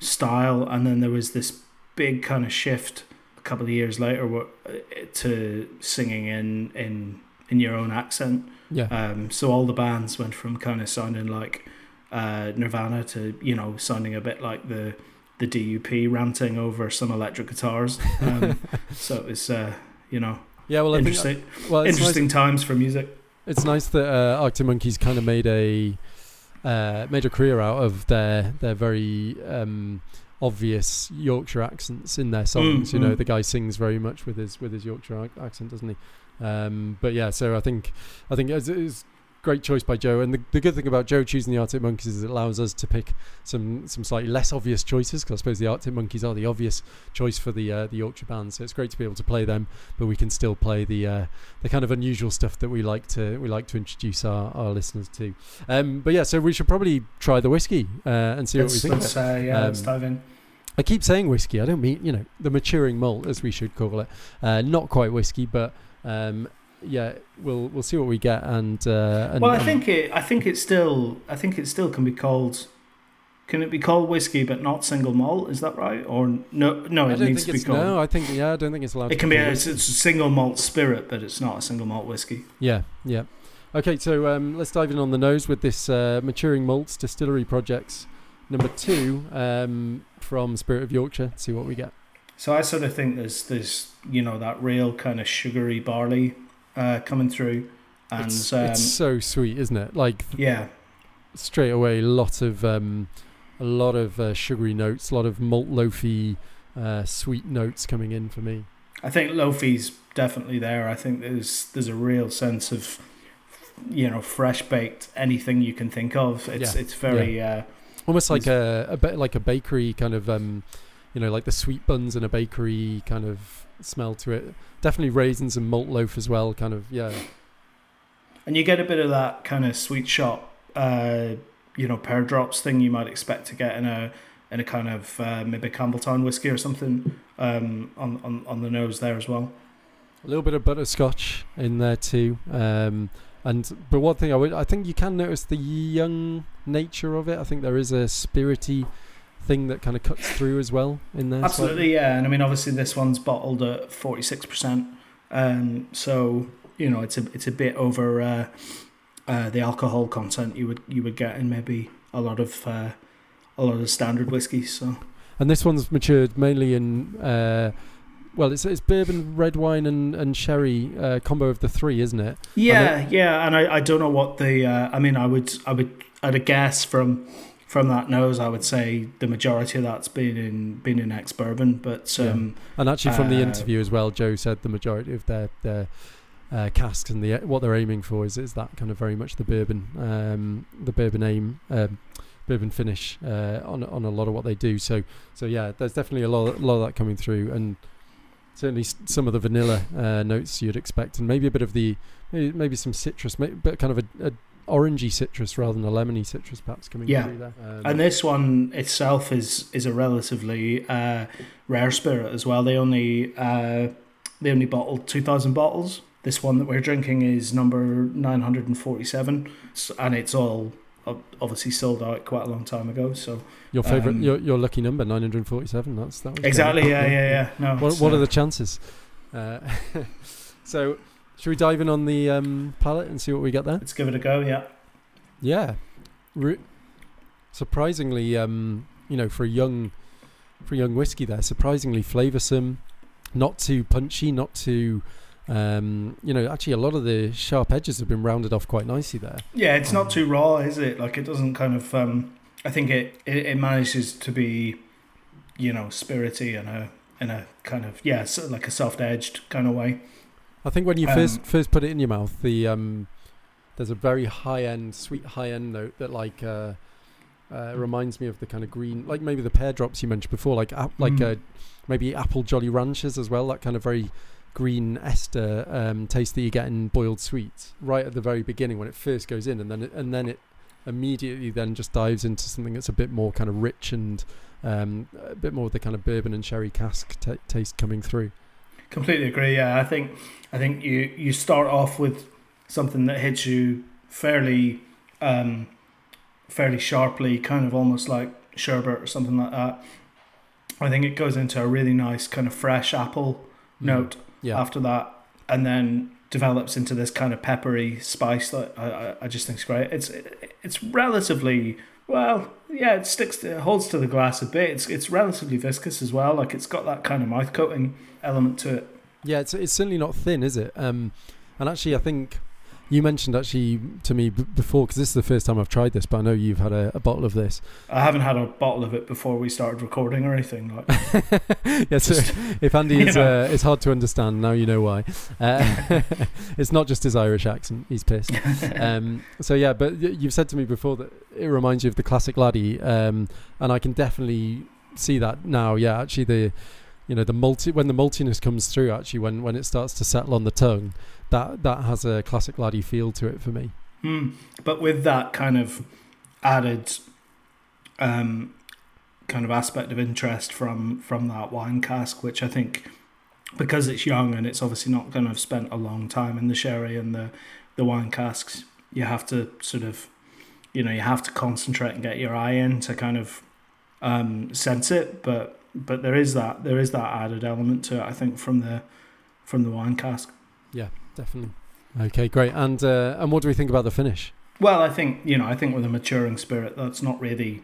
style, and then there was this big kind of shift a couple of years later to singing in in in your own accent. Yeah. Um, so all the bands went from kind of sounding like uh, Nirvana to you know sounding a bit like the the DUP ranting over some electric guitars. Um, so it was uh, you know Yeah, well, I think- interesting well, it's interesting times for music. it's nice that uh, Arctic Monkeys kind of made a uh, made a career out of their their very um, obvious Yorkshire accents in their songs. Mm, you know, mm. the guy sings very much with his with his Yorkshire accent, doesn't he? Um, but yeah, so I think I think it's, it's great choice by Joe. And the, the good thing about Joe choosing the Arctic Monkeys is it allows us to pick some some slightly less obvious choices. Because I suppose the Arctic Monkeys are the obvious choice for the uh, the Yorkshire band. So it's great to be able to play them, but we can still play the uh, the kind of unusual stuff that we like to we like to introduce our, our listeners to. Um, but yeah, so we should probably try the whiskey uh, and see what we think. let's, uh, yeah, let's Um, dive in. I keep saying whiskey. I don't mean you know the maturing malt as we should call it. Uh, not quite whiskey, but um, yeah, we'll we'll see what we get. And, uh, and well, I think it. I think it still. I think it still can be called. Can it be called whiskey but not single malt? Is that right? Or no? No, it needs to be called. no. I think yeah. I don't think it's allowed. it to can be a, it's a single malt spirit, but it's not a single malt whiskey. Yeah, yeah. Okay, so um, let's dive in on the nose with this uh, maturing malts distillery projects number two um, from Spirit of Yorkshire. See what we get. So I sort of think there's there's you know that real kind of sugary barley uh, coming through, and it's, um, it's so sweet, isn't it? Like yeah, straight away, a lot of um, a lot of uh, sugary notes, a lot of malt loafy, uh, sweet notes coming in for me. I think Loafy's definitely there. I think there's there's a real sense of you know fresh baked anything you can think of. It's Yeah, it's very uh, Almost like a, a bit like a bakery kind of, um, you know, like the sweet buns in a bakery kind of smell to it. Definitely raisins and malt loaf as well. Kind of, yeah. and you get a bit of that kind of sweet shop, uh, you know, pear drops thing you might expect to get in a in a kind of uh, maybe Campbeltown whiskey or something um, on, on on the nose there as well. A little bit of butterscotch in there too. Um, and but one thing I would, I think you can notice the young nature of it. I think there is a spirity thing that kind of cuts through as well in there. slightly. Absolutely, yeah. And I mean, obviously, this one's bottled at forty six percent, um, so you know it's a it's a bit over uh, uh, the alcohol content you would you would get in maybe a lot of uh, a lot of standard whiskies. So And this one's matured mainly in, uh, well, it's it's bourbon, red wine, and and sherry uh, combo of the three, isn't it? yeah, yeah. And I, I don't know what the uh, I mean, I would I would at a guess from from that nose, I would say the majority of that's been in been in ex bourbon, but Yeah. um, And actually, from the uh, interview as well, Joe said the majority of their their uh, casks and the what they're aiming for is is that kind of very much the bourbon, um, the bourbon aim, um, bourbon finish uh, on on a lot of what they do. So so yeah, there's definitely a lot a lot of that coming through, and certainly some of the vanilla uh, notes you'd expect, and maybe a bit of the maybe, maybe some citrus, maybe, but kind of a, a orangey citrus rather than a lemony citrus, perhaps coming Yeah. through there. Um, And this one itself is is a relatively uh, rare spirit as well. They only uh, they only bottled two thousand bottles. This one that we're drinking is number nine hundred and forty seven, and it's all obviously sold out quite a long time ago. So your favorite, um, your your lucky number, nine hundred forty-seven. That's that was great. exactly, yeah, yeah, yeah. No, What, what are the chances? Uh, so, should we dive in on the um, palate and see what we get there? Let's give it a go. Yeah, Yeah, Re- surprisingly, um, you know, for a young for a young whiskey, there, surprisingly flavoursome, not too punchy, not too. Um, you know, actually, a lot of the sharp edges have been rounded off quite nicely there. yeah. It's not too raw, is it? Like it doesn't kind of. Um, I think it, it it manages to be, you know, spirity and a in a kind of yeah, so like a soft edged kind of way. I think when you Um, first first put it in your mouth, the um, there's a very high end, sweet high end note that like uh, uh, reminds me of the kind of green, like maybe the pear drops you mentioned before, like ap- like Mm. uh, maybe apple Jolly Ranchers as well. That kind of very green ester um, taste that you get in boiled sweets right at the very beginning when it first goes in, and then it, and then it immediately then just dives into something that's a bit more kind of rich and um, a bit more of the kind of bourbon and sherry cask ta taste coming through. Completely agree. Yeah, I think I think you you start off with something that hits you fairly um, fairly sharply, kind of almost like sherbet or something like that. I think it goes into a really nice kind of fresh apple Mm. note Yeah. after that, and then develops into this kind of peppery spice that I, I, I just think is great. It's it's relatively well, yeah, it sticks to, it holds to the glass a bit. It's it's relatively viscous as well. Like it's got that kind of mouth coating element to it. Yeah, it's it's certainly not thin, is it? Um, and actually, I think You mentioned actually to me b- before because this is the first time I've tried this, but I know you've had a, a bottle of this. I haven't had a bottle of it before we started recording or anything. Like, yeah, so Just- if Andy is, uh, it's hard to understand now. You know why. Uh, it's not just his Irish accent; he's pissed. Um, so yeah, but you've said to me before that it reminds you of the classic laddie, um, and I can definitely see that now. Yeah, actually, the you know the multi when the maltiness comes through, actually, when when it starts to settle on the tongue, that that has a classic laddie feel to it for me. Hmm. But with that kind of added um, kind of aspect of interest from from that wine cask, which I think because it's young and it's obviously not going to have spent a long time in the sherry and the the wine casks, you have to sort of you know you have to concentrate and get your eye in to kind of um, sense it. But but there is that there is that added element to it. I think from the from the wine cask. Yeah, definitely. Okay, great. And uh, and what do we think about the finish? Well, I think you know, I think with a maturing spirit, that's not really,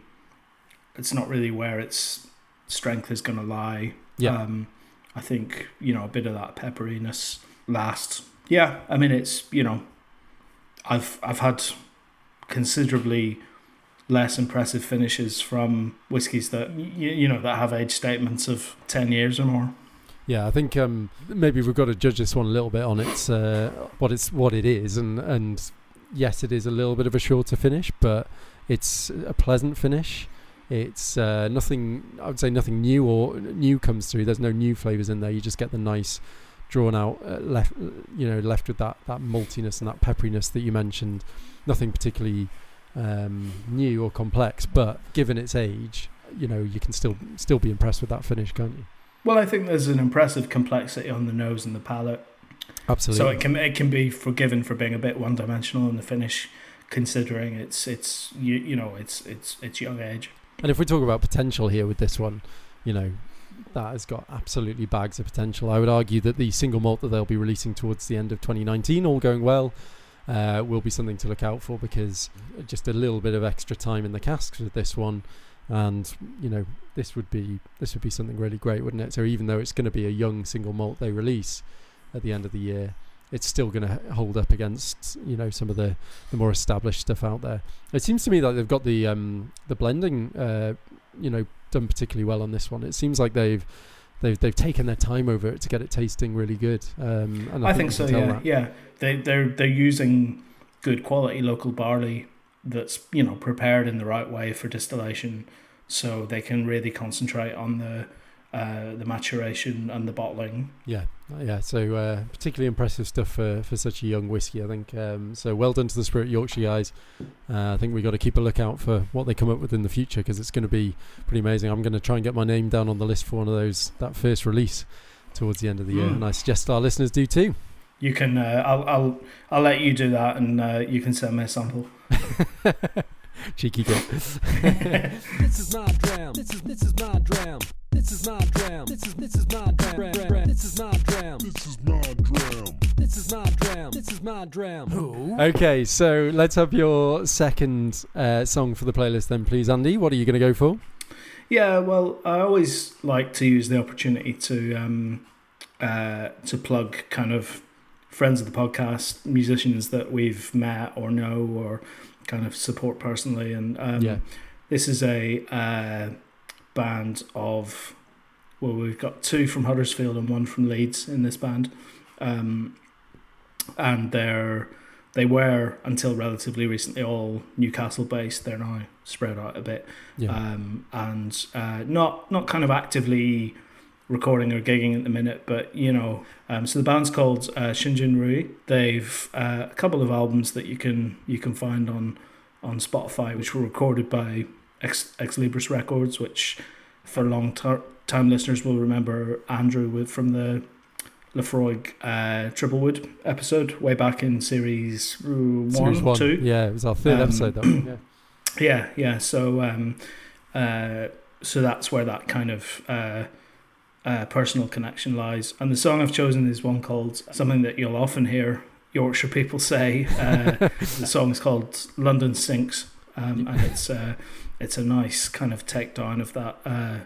it's not really where its strength is going to lie. Yeah. Um, I think you know a bit of that pepperiness lasts. Yeah, I mean it's you know, I've I've had considerably less impressive finishes from whiskies that you, you know that have age statements of ten years or more. Yeah, I think um, maybe we've got to judge this one a little bit on its uh, what it's what it is, and and yes, it is a little bit of a shorter finish, but it's a pleasant finish. It's uh, nothing. I would say nothing new or new comes through. There's no new flavors in there. You just get the nice, drawn out uh, left. You know, left with that that maltiness and that pepperiness that you mentioned. Nothing particularly um, new or complex, but given its age, you know, you can still still be impressed with that finish, can't you? Well, I think there's an impressive complexity on the nose and the palate. Absolutely. So it can it can be forgiven for being a bit one dimensional in the finish, considering it's it's you you know it's it's it's young age. And if we talk about potential here with this one, you know, that has got absolutely bags of potential. I would argue that the single malt that they'll be releasing towards the end of 2019, all going well, uh, will be something to look out for because just a little bit of extra time in the casks with this one, and you know, this would be this would be something really great, wouldn't it? So even though it's going to be a young single malt they release at the end of the year, it's still going to hold up against you know some of the, the more established stuff out there. It seems to me that they've got the um, the blending uh, you know done particularly well on this one. It seems like they've they've they've taken their time over it to get it tasting really good. Um, and I, I, think, you so. Yeah, that. yeah. They they're they're using good quality local barley that's you know prepared in the right way for distillation, so they can really concentrate on the uh, the maturation and the bottling. Yeah, yeah. So uh, particularly impressive stuff for, for such a young whiskey, I think. Um, so well done to the Spirit Yorkshire guys. Uh, I think we got to keep a lookout for what they come up with in the future because it's going to be pretty amazing. I'm going to try and get my name down on the list for one of those that first release towards the end of the year, Mm. and I suggest our listeners do too. You can uh, I'll I'll I'll let you do that, and uh, you can send me a sample. Cheeky git. This is my dram. This is this is my dram. This is my dram. This is this is my dram. dram. This is my dram. This is my dram. This is my dram. This is my dram. Who? Okay, so let's have your second uh, song for the playlist then, please, Andy. What are you going to go for? Yeah, well, I always like to use the opportunity to um, uh, to plug kind of friends of the podcast, musicians that we've met or know or kind of support personally, and um, Yeah. this is a uh, band of well, we've got two from Huddersfield and one from Leeds in this band, um, and they're they were until relatively recently all Newcastle based. They're now spread out a bit Yeah. um, and uh, not not kind of actively recording or gigging at the minute, but you know, um, so the band's called uh, Shinjin Rui. They've uh, a couple of albums that you can you can find on on Spotify, which were recorded by Ex, Ex Libris Records, which for long ter- time listeners will remember Andrew with from the Laphroaig uh, Triplewood episode way back in series uh, one, Series one. two. Yeah, it was our third Um, episode, that one. Yeah. Yeah, yeah. So, um, uh, so that's where that kind of uh, uh, personal connection lies. And the song I've chosen is one called something that you'll often hear Yorkshire people say. Uh, the song is called "London Stinks," um, and it's uh, it's a nice kind of takedown of that uh,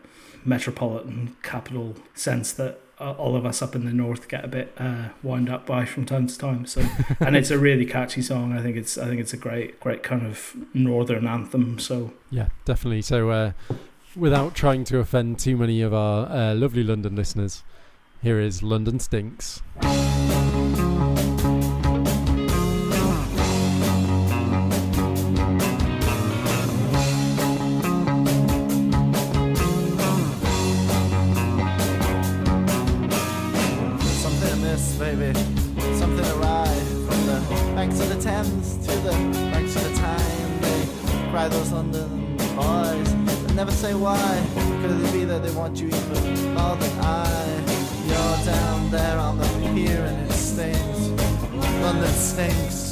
metropolitan capital sense that uh, all of us up in the north get a bit uh, wound up by from time to time. So, and it's a really catchy song. I think it's I think it's a great great kind of northern anthem. So Yeah, definitely. So, uh, without trying to offend too many of our uh, lovely London listeners, here is London Stinks. Why. Could it be that they want you even more than I? You're down there on the pier and it stinks. London stinks.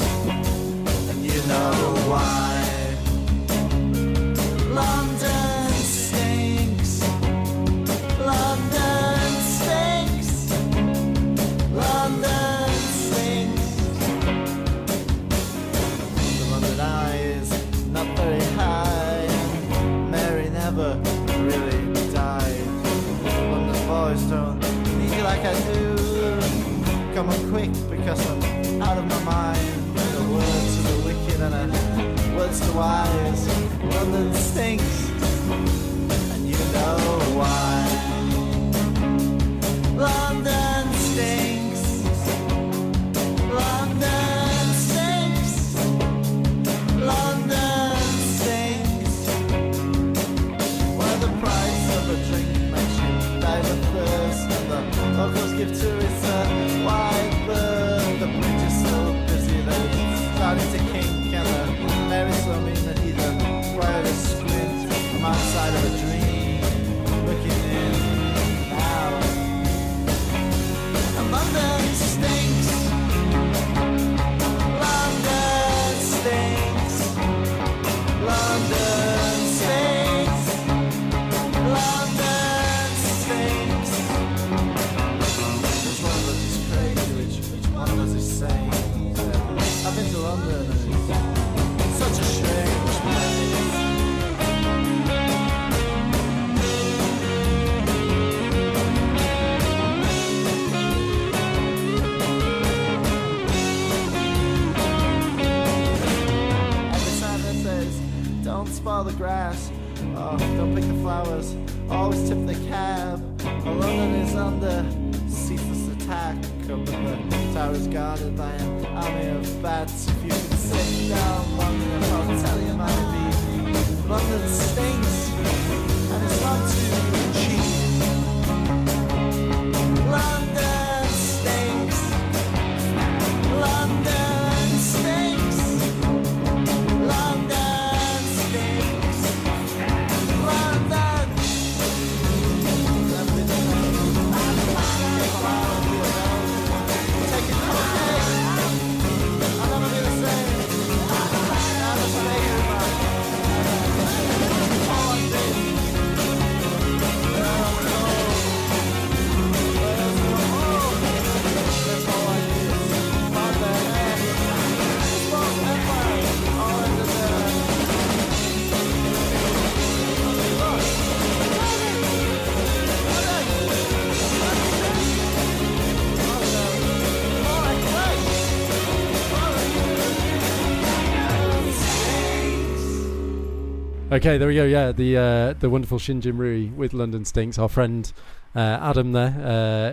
Okay, there we go. Yeah, the uh, the wonderful Shinjin Rui with London Stinks. Our friend uh, Adam there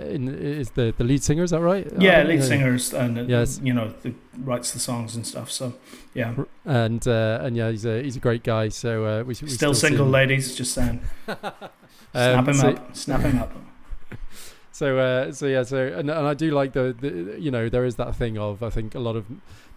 uh, in, is the the lead singer. Is that right? yeah, Adam? lead singers and uh, Yes. you know the, writes the songs and stuff. So yeah, and uh, and yeah, he's a he's a great guy. So uh, we, we still, see single ladies. Just saying. Snap Um, him so- up. Snap him up. So uh, so yeah, so and, and I do like the, the you know there is that thing of I think a lot of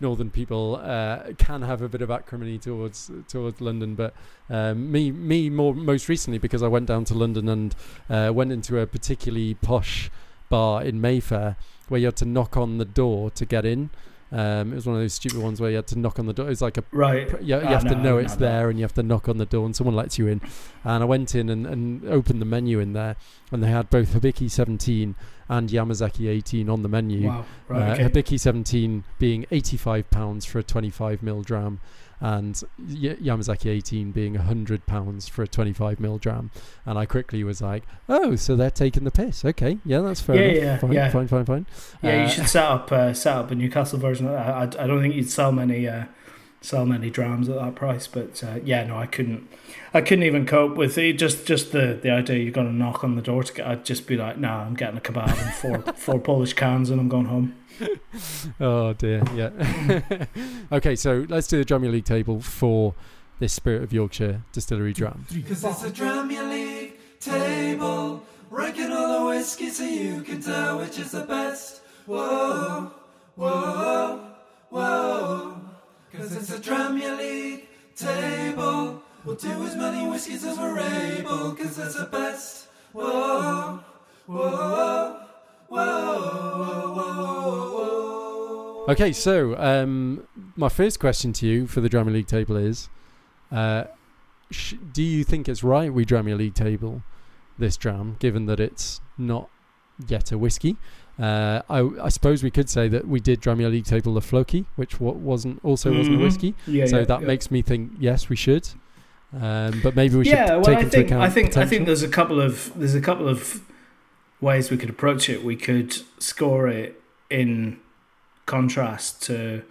northern people uh, can have a bit of acrimony towards towards London, but um, me me more most recently because I went down to London and uh, went into a particularly posh bar in Mayfair where you had to knock on the door to get in. Um, it was one of those stupid ones where you had to knock on the door. It's like a Right. pr- You, you Ah, have to know it's no. there, and you have to knock on the door, and someone lets you in. And I went in and, and opened the menu in there, and they had both Hibiki 17 and Yamazaki 18 on the menu. Wow. Right. Uh, okay. Hibiki 17 being 85 pounds for a 25 mil dram, and y- Yamazaki 18 being 100 pounds for a 25 mil dram. And I quickly was like, "Oh, so they're taking the piss? Okay, yeah, that's fair Yeah, enough. yeah, fine, yeah. fine, fine, fine." Yeah, Uh, you should set up uh, set up a Newcastle version. of that. I, I don't think you'd sell many uh, sell many drams at that price, but uh, yeah, no, I couldn't. I couldn't even cope with it. Just just the, the idea you're going to knock on the door to get. I'd just be like, nah, I'm getting a kebab and four four Polish cans, and I'm going home. oh dear, yeah. okay, so let's do the Dramier League table for this Spirit of Yorkshire Distillery dram. Cause it's a Dramier League table, ranking all the whiskey so you can tell which is the best. Whoa, whoa, whoa. Cause it's a Dramier League table, we'll do as many whiskies as we're able, cause it's the best. Whoa, whoa. Okay, so um, my first question to you for the Dramier League table is: uh, sh- Do you think it's right we Dramier League table this dram, given that it's not yet a whiskey? Uh, I, I suppose we could say that we did Dramier League table the Floki, which wa- wasn't also wasn't a Mhm. whiskey. Yeah, so yeah, that yeah. makes me think yes, we should. Um, but maybe we should yeah, well, take I into think account I think I think there's a couple of there's a couple of ways we could approach it. We could score it in contrast to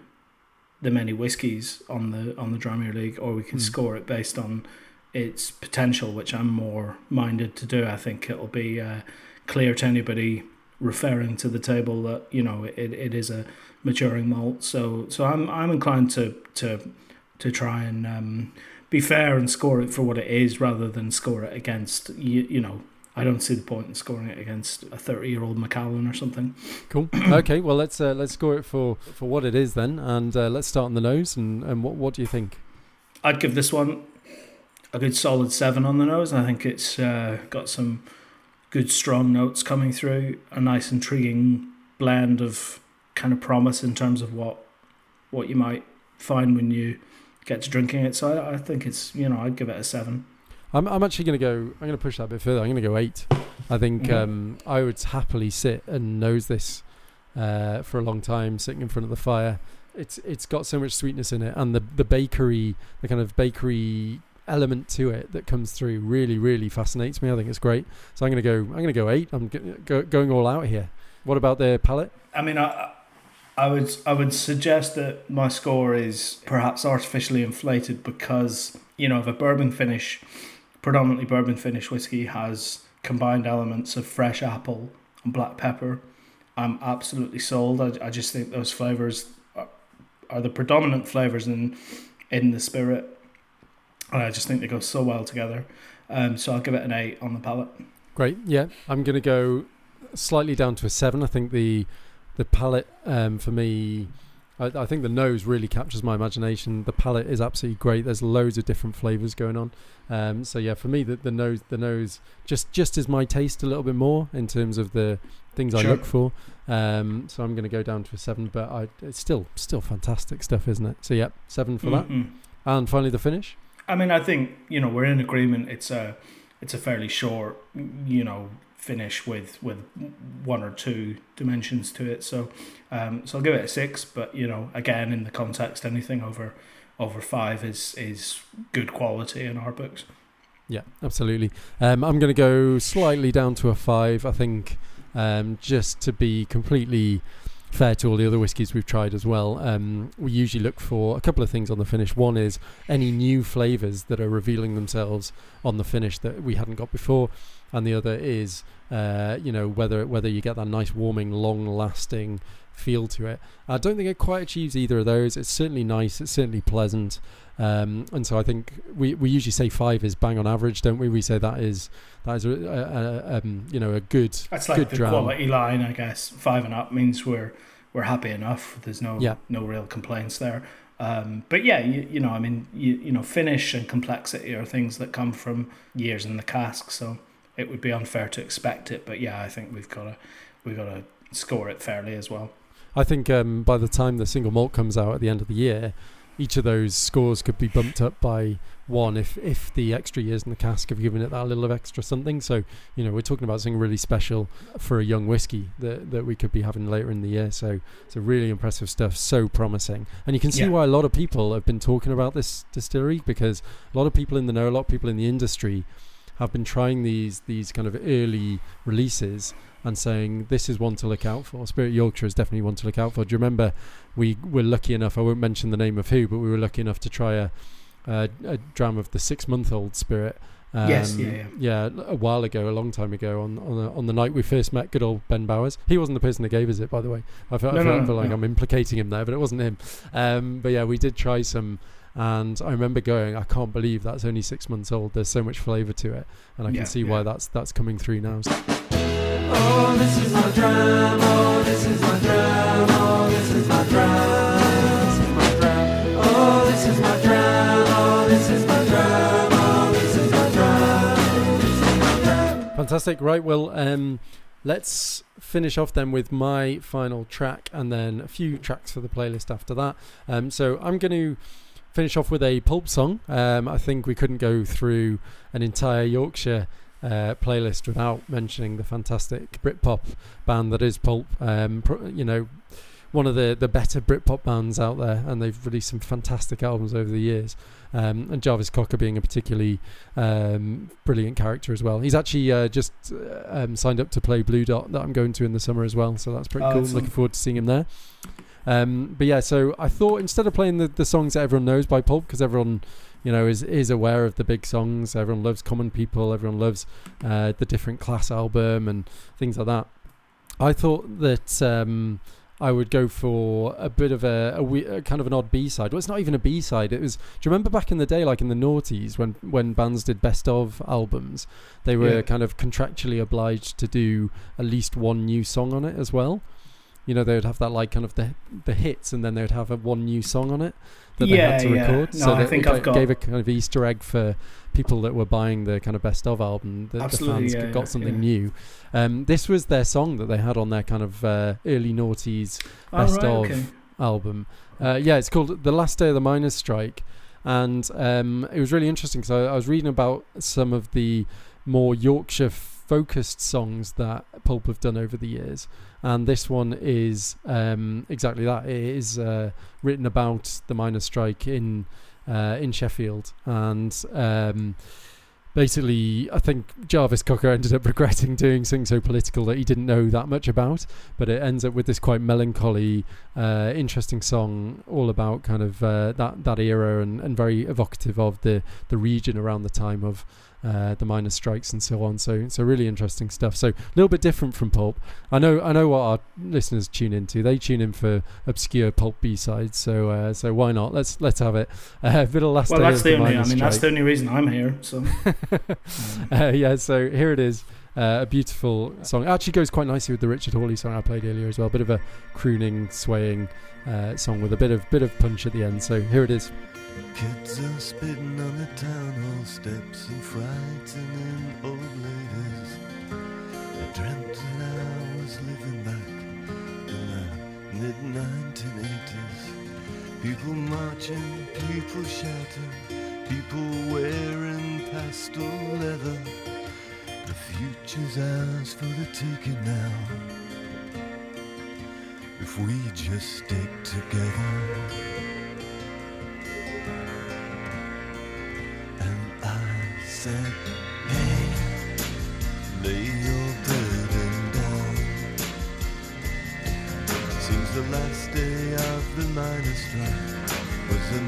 the many whiskies on the on the Dramier League, or we can Hmm. score it based on its potential, which I'm more minded to do. I think it'll be uh, clear to anybody referring to the table that you know it, it is a maturing malt. So so I'm I'm inclined to to to try and um, be fair and score it for what it is rather than score it against you, you know I don't see the point in scoring it against a 30 year old Macallan or something. Cool. okay, well let's uh, let's score it for, for what it is then, and uh, let's start on the nose. And, and what what do you think? I'd give this one a good solid seven on the nose. I think it's uh, got some good strong notes coming through, a nice intriguing blend of kind of promise in terms of what what you might find when you get to drinking it. So I, I think it's you know I'd give it a seven. I'm I'm actually going to go. I'm going to push that a bit further. I'm going to go eight. I think Mhm. um, I would happily sit and nose this uh, for a long time, sitting in front of the fire. It's it's got so much sweetness in it, and the the bakery, the kind of bakery element to it that comes through really really fascinates me. I think it's great. So I'm going to go. I'm going to go eight. I'm go, go, going all out here. What about the palate? I mean, I, I would I would suggest that my score is perhaps artificially inflated because you know if a bourbon finish, predominantly bourbon finish whiskey has combined elements of fresh apple and black pepper. I'm absolutely sold. I, I just think those flavors are, are the predominant flavors in in the spirit, and I just think they go so well together. Um, so I'll give it an eight on the palate. Great. Yeah, I'm going to go slightly down to a seven. I think the the palate um, for me, I, I think the nose really captures my imagination. The palate is absolutely great. There's loads of different flavors going on. Um, so yeah, for me, the, the nose the nose just just is my taste a little bit more in terms of the things I look for. Um, so I'm going to go down to a seven, but I, it's still still fantastic stuff, isn't it? So yeah, seven for that. Mhm. And finally, the finish. I mean, I think you know we're in agreement. It's a it's a fairly short, you know, finish with with one or two dimensions to it. So, um, so I'll give it a six. But you know, again, in the context, anything over over five is is good quality in our books. Yeah, absolutely. Um, I'm going to go slightly down to a five. I think um, just to be completely fair to all the other whiskies we've tried as well. Um, we usually look for a couple of things on the finish. One is any new flavors that are revealing themselves on the finish that we hadn't got before, and the other is uh, you know whether whether you get that nice warming, long-lasting feel to it. I don't think it quite achieves either of those. It's certainly nice. It's certainly pleasant. Um, and so I think we, we usually say five is bang on average, don't we? We say that is that is a, a, a um, you know a good That's like good the dram. quality line, I guess. Five and up means we're we're happy enough. There's no Yeah. no real complaints there. Um, but yeah, you, you know, I mean, you you know, finish and complexity are things that come from years in the cask. So it would be unfair to expect it. But yeah, I think we've got to we've got to score it fairly as well. I think um, by the time the single malt comes out at the end of the year, each of those scores could be bumped up by one if if the extra years in the cask have given it that little of extra something. So you know we're talking about something really special for a young whiskey that that we could be having later in the year. So it's a really impressive stuff, so promising, and you can see Yeah. why a lot of people have been talking about this distillery because a lot of people in the know, a lot of people in the industry have been trying these these kind of early releases and saying this is one to look out for. Spirit Yorkshire is definitely one to look out for. Do you remember we were lucky enough? I won't mention the name of who, but we were lucky enough to try a a, a dram of the six month old Spirit. Um, Yes, yeah, yeah. yeah, a while ago, a long time ago, on on, the on the night we first met, good old Ben Bowers. He wasn't the person that gave us it, by the way. I feel, No, I no, feel, I no, feel like no. I'm implicating him there, but it wasn't him. Um, but yeah, we did try some, and I remember going, I can't believe that's only six months old. There's so much flavour to it, and I Yeah, can see yeah. why that's that's coming through now. Oh. Oh. Oh. Fantastic. Right. Well, um, let's finish off then with my final track, and then a few tracks for the playlist after that. Um, so I'm going to finish off with a pulp song. Um, I think we couldn't go through an entire Yorkshire. Uh, playlist without mentioning the fantastic Britpop band that is Pulp. Um, pro- you know, one of the, the better Britpop bands out there, and they've released some fantastic albums over the years. Um, and Jarvis Cocker being a particularly um, brilliant character as well. He's actually uh, just uh, um, signed up to play Blue Dot that I'm going to in the summer as well, so that's pretty Oh, cool. Looking forward to seeing him there. Um, but yeah, so I thought instead of playing the, the songs that everyone knows by Pulp, because everyone you know is is aware of the big songs, everyone loves Common People, everyone loves uh, the different class album and things like that. I thought that um, I would go for a bit of a, a, we- a kind of an odd B side. Well, it's not even a B side. It was. Do you remember back in the day, like in the noughties, when when bands did best of albums, they were Yeah. kind of contractually obliged to do at least one new song on it as well. You know, they would have that like kind of the the hits, and then they would have a one new song on it that they had to yeah. record. No, so I think I've got- gave a kind of Easter egg for people that were buying the kind of best of album. That the fans yeah, got yeah, something yeah. new. Um, this was their song that they had on their kind of uh, early noughties Oh, best right, of okay. album. Uh, yeah, it's called The Last Day of the Miners' Strike. And um, it was really interesting because I, I was reading about some of the more Yorkshire focused songs that Pulp have done over the years. And this one is um, exactly that. It is uh, written about the miners' strike in uh, in Sheffield. And um, basically, I think Jarvis Cocker ended up regretting doing something so political that he didn't know that much about. But it ends up with this quite melancholy, uh, interesting song, all about kind of uh, that that era and, and very evocative of the the region around the time of. Uh, the miners' strikes and so on, so so really interesting stuff. So a little bit different from pulp. I know I know what our listeners tune into. They tune in for obscure pulp B sides. So uh, so why not? Let's let's have it. Uh, a bit of last Well, day that's of the only. I mean, that's the only reason I'm here. So uh, yeah, so here it is. Uh, a beautiful song. It actually goes quite nicely with the Richard Hawley song I played earlier as well. A Bit of a crooning, swaying uh, song with a bit of bit of punch at the end. So here it is. Kids are spitting on the town hall steps and frightening old ladies. I dreamt that I was living back in the mid 1980s. People marching, people shouting, people wearing pastel leather. The future's ours for the taking now. If we just stick together. I said, Hey, lay your burden down. Seems the last day of the was a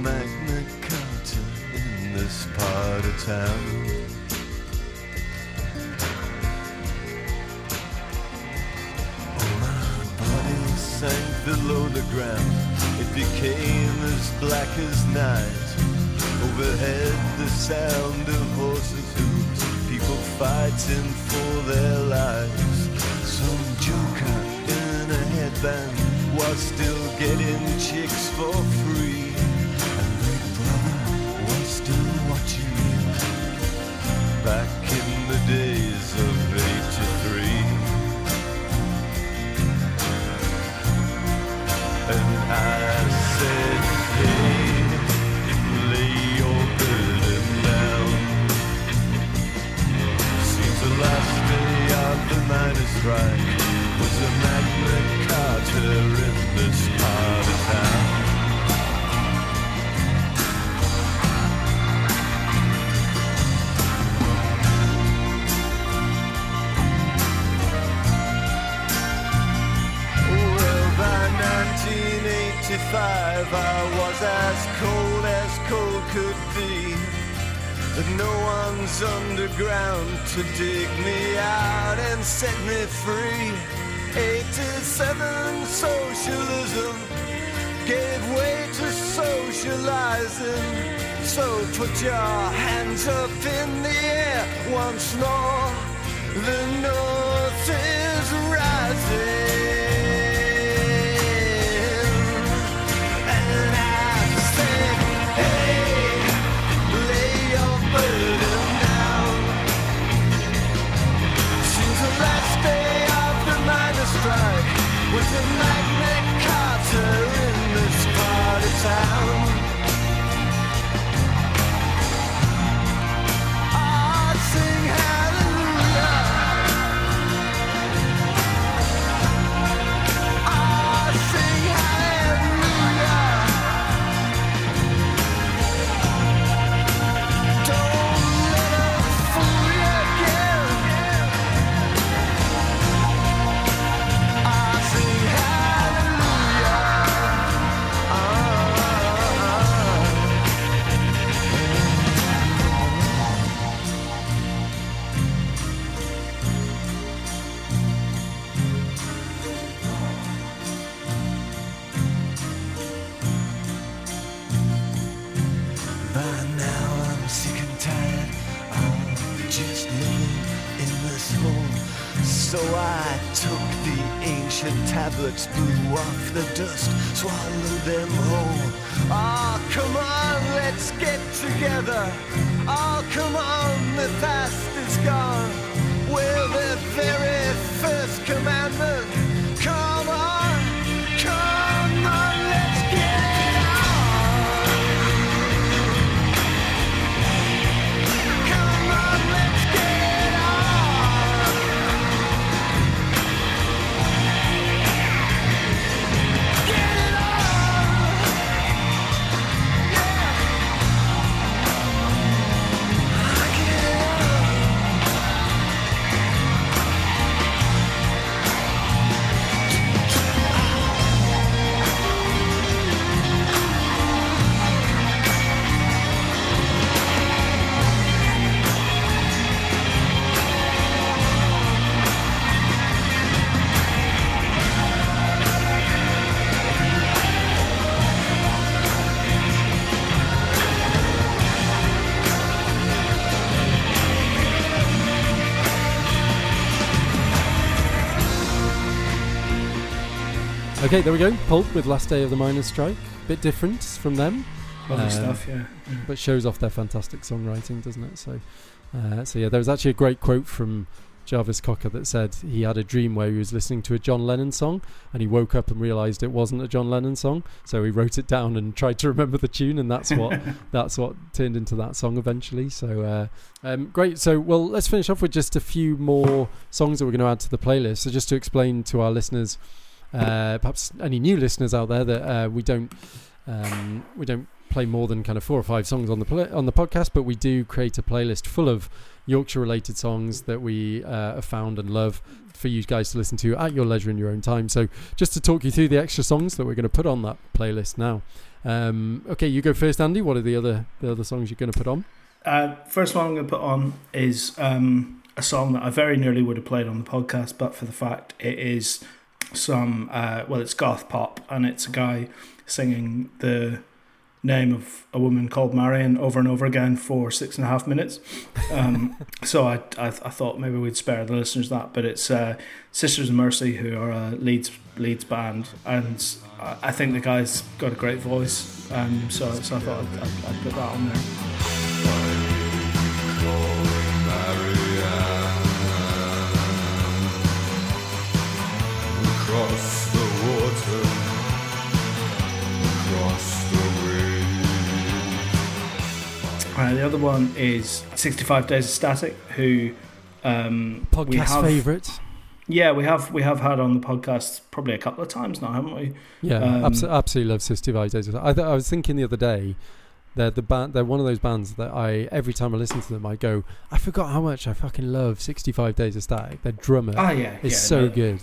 in this part of town. Sank below the ground. It became as black as night. Overhead, the sound of horses' hooves, people fighting for their lives. Some past Okay, there we go. Pulp with Last Day of the Miners' Strike. Bit different from them. Lovely Um, stuff, yeah. yeah. But shows off their fantastic songwriting, doesn't it? So, uh, so yeah, there was actually a great quote from Jarvis Cocker that said he had a dream where he was listening to a John Lennon song and he woke up and realised it wasn't a John Lennon song. So he wrote it down and tried to remember the tune, and that's what that's what turned into that song eventually. So uh, um, great. So well, let's finish off with just a few more songs that we're going to add to the playlist. So just to explain to our listeners, uh, perhaps any new listeners out there, that uh, we don't um, we don't play more than kind of four or five songs on the on the podcast, but we do create a playlist full of Yorkshire related songs that we uh, have found and love for you guys to listen to at your leisure in your own time. So just to talk you through the extra songs that we're going to put on that playlist now. Um, okay, you go first, Andy. What are the other the other songs you're going to put on? Uh, first one I'm going to put on is um, a song that I very nearly would have played on the podcast, but for the fact it is some, uh, well, it's goth pop, and it's a guy singing the name of a woman called Marion over and over again for six and a half minutes. Um, so I, I, I thought maybe we'd spare the listeners that, but it's uh, Sisters of Mercy, who are a Leeds Leeds band, and I I think the guy's got a great voice. Um, so, so I thought I'd, I'd, I'd put that on there. Uh, the other one is 65 Days of Static, who um, Podcast have- favourite. Yeah, we have we have had on the podcast probably a couple of times now, haven't we? Yeah, Um, abso- absolutely love Sister Days. I, th- I was thinking the other day, they're the band. They're one of those bands that I every time I listen to them, I go, I forgot how much I fucking love 65 Days of Static. Their drummer Ah, yeah, is yeah, so no. good.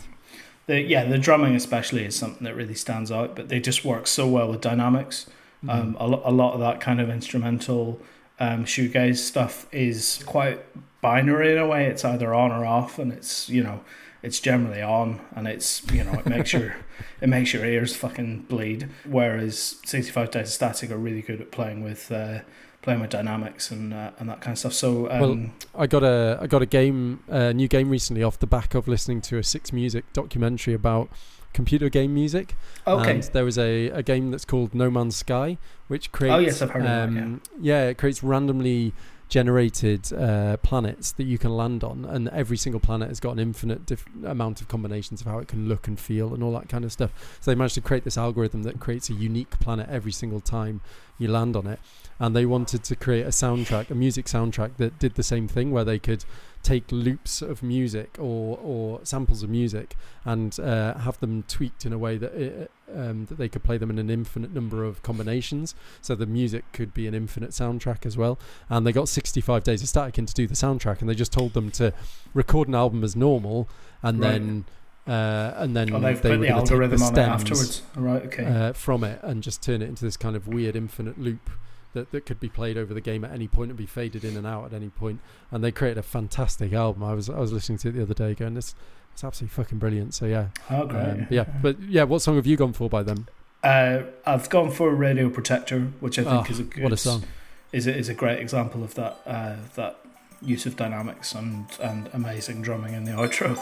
the yeah the drumming especially is something that really stands out. But they just work so well with dynamics. Um, a, lo- a lot of that kind of instrumental um, shoegaze stuff is quite binary in a way. It's either on or off, and it's you know it's generally on, and it's you know it makes your it makes your ears fucking bleed. Whereas sixty five days of static are really good at playing with uh, playing with dynamics and uh, and that kind of stuff. So um, well, I got a I got a game a new game recently off the back of listening to a Six Music documentary about computer game music. Okay. And there was a, a game that's called No Man's Sky, which creates Oh, yes, I've heard of that, um, yeah, it creates randomly generated uh, planets that you can land on, and every single planet has got an infinite diff- amount of combinations of how it can look and feel and all that kind of stuff. So they managed to create this algorithm that creates a unique planet every single time you land on it. And they wanted to create a soundtrack, a music soundtrack that did the same thing, where they could take loops of music or, or samples of music and uh, have them tweaked in a way that it, um, that they could play them in an infinite number of combinations. So the music could be an infinite soundtrack as well. And they got 65 days of static in to do the soundtrack, and they just told them to record an album as normal, and Right. then. Uh, and then Oh, they've put were the gonna take algorithm the stems, afterwards. Right, okay. Uh, from it and just turn it into this kind of weird infinite loop that, that could be played over the game at any point and be faded in and out at any point. And they created a fantastic album. I was I was listening to it the other day, going, "This it's absolutely fucking brilliant." So yeah, Oh, great. Um, yeah, but yeah, what song have you gone for by them? Uh, I've gone for Radio Protector, which I think Oh, is a good, what a song. Is a, is a great example of that uh, that use of dynamics and and amazing drumming in the outro.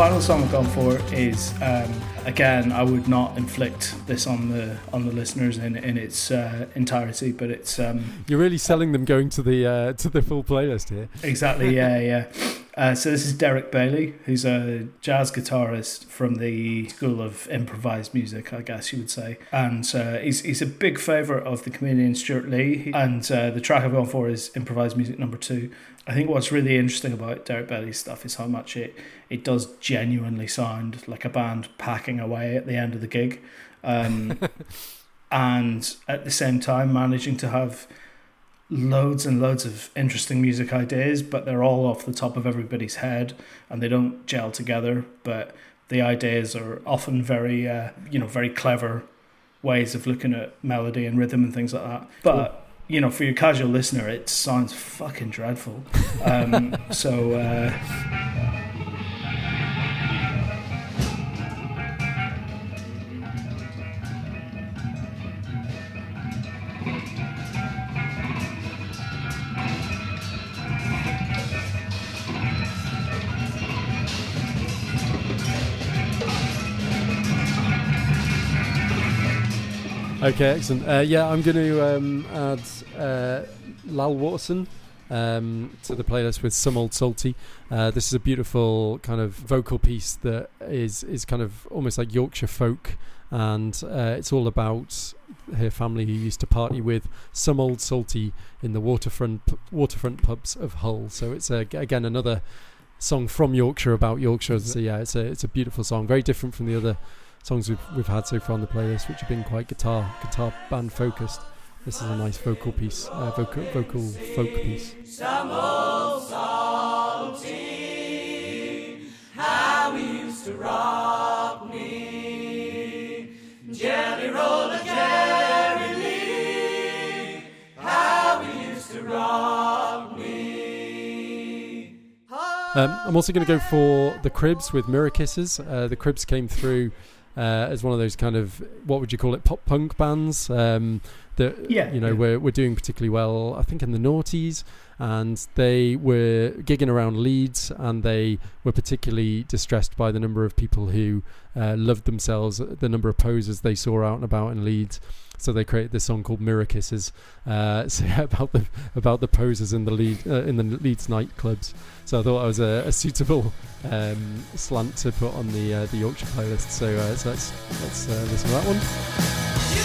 Final song I've gone for is um, again I would not inflict this on the on the listeners in in its uh, entirety, but it's um, You're really selling them going to the uh, to the full playlist here. Exactly, yeah, yeah. Uh, so this is Derek Bailey, who's a jazz guitarist from the school of improvised music, I guess you would say. And uh, he's, he's a big favourite of the comedian Stewart Lee. And uh, the track I've gone for is improvised music number two. I think what's really interesting about Derek Bailey's stuff is how much it, it does genuinely sound like a band packing away at the end of the gig. Um, and at the same time managing to have loads and loads of interesting music ideas, but they're all off the top of everybody's head and they don't gel together. But the ideas are often very, uh, you know, very clever ways of looking at melody and rhythm and things like that. But you know, for your casual listener, it sounds fucking dreadful. Um, so. Uh, Okay, excellent. Uh, yeah, I'm going to um, add uh, Lal Waterson um, to the playlist with Some Old Salty. Uh, this is a beautiful kind of vocal piece that is is kind of almost like Yorkshire folk, and uh, it's all about her family who used to party with some old salty in the waterfront waterfront pubs of Hull. So it's a, again another song from Yorkshire about Yorkshire. So yeah, it's a it's a beautiful song, very different from the other songs we've we've had so far on the playlist, which have been quite guitar guitar band focused. This is a nice vocal piece, uh, vocal vocal folk piece. Some old how used to rock me. Jelly Jerry Lee, how used to rock me. Um, I'm also going to go for the Cribs with Mirror Kisses. Uh, the Cribs came through uh, as one of those kind of what would you call it, pop punk bands um, that Yeah, you know yeah. were were doing particularly well. I think in the noughties, and they were gigging around Leeds, and they were particularly distressed by the number of people who uh, loved themselves, the number of posers they saw out and about in Leeds. So they created this song called Mirror Kisses, uh, so yeah, about the about the posers in the lead uh, in the Leeds nightclubs. So I thought it was a, a suitable um, slant to put on the uh, the Yorkshire playlist. So, uh, so let's let's uh, listen to that one.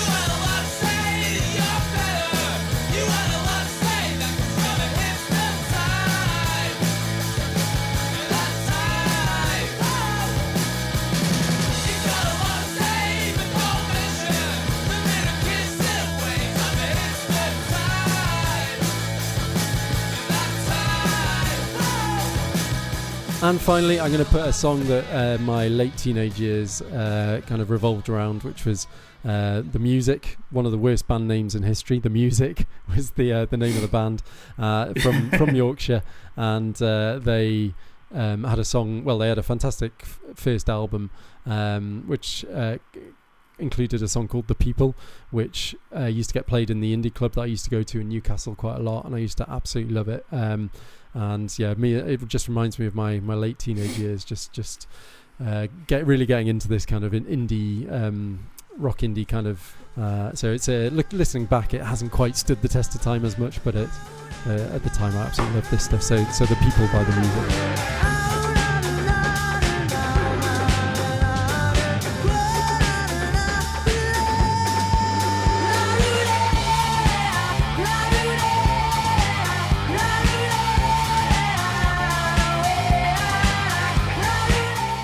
And finally, I'm going to put a song that uh, my late teenage years uh, kind of revolved around, which was uh, the music. One of the worst band names in history. The music was the uh, the name of the band uh, from from Yorkshire, and uh, they um, had a song. Well, they had a fantastic f- first album, um, which. Uh, included a song called "The People," which uh, used to get played in the indie club that I used to go to in Newcastle quite a lot, and I used to absolutely love it. Um, and yeah, me it just reminds me of my my late teenage years. Just just uh, get really getting into this kind of an indie um, rock indie kind of. Uh, so it's a look listening back, it hasn't quite stood the test of time as much, but it uh, at the time I absolutely loved this stuff. So so the people by the music.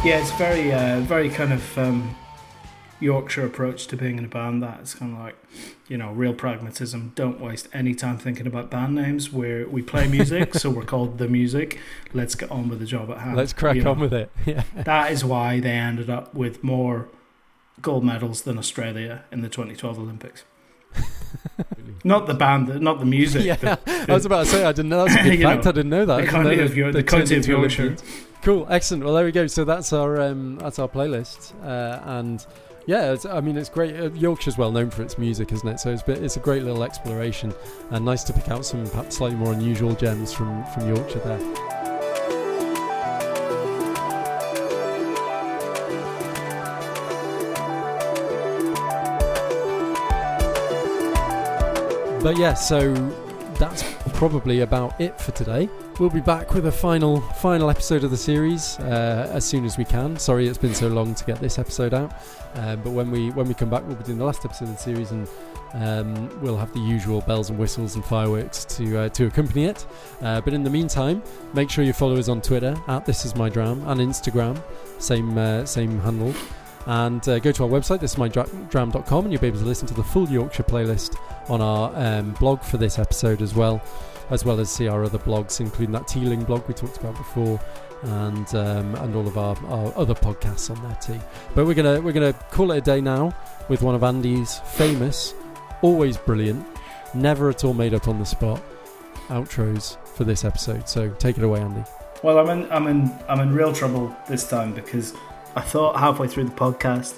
Yeah, it's very, uh, very kind of um, Yorkshire approach to being in a band. That it's kind of like, you know, real pragmatism. Don't waste any time thinking about band names. Where we play music, so we're called the music. Let's get on with the job at hand. Let's crack you know. on with it. Yeah. That is why they ended up with more gold medals than Australia in the 2012 Olympics. not the band, not the music. yeah, the- I was about to say I didn't know. That's a good fact. know, I didn't know that. the county of that the county of Yorkshire. Cool, excellent. Well, there we go. So that's our um, that's our playlist, uh, and yeah, it's, I mean it's great. Uh, Yorkshire's well known for its music, isn't it? So it's bit, it's a great little exploration, and nice to pick out some perhaps slightly more unusual gems from from Yorkshire there. But yeah, so that's probably about it for today. We'll be back with a final final episode of the series uh, as soon as we can. Sorry, it's been so long to get this episode out, uh, but when we when we come back, we'll be doing the last episode of the series, and um, we'll have the usual bells and whistles and fireworks to uh, to accompany it. Uh, but in the meantime, make sure you follow us on Twitter at This Is My Dram and Instagram, same uh, same handle. And uh, go to our website, thisismydram.com, and you'll be able to listen to the full Yorkshire playlist on our um, blog for this episode as well, as well as see our other blogs, including that Teeling blog we talked about before, and um, and all of our, our other podcasts on there too. But we're gonna we're gonna call it a day now with one of Andy's famous, always brilliant, never at all made up on the spot outros for this episode. So take it away, Andy. Well, I'm in, I'm in, I'm in real trouble this time because I thought halfway through the podcast,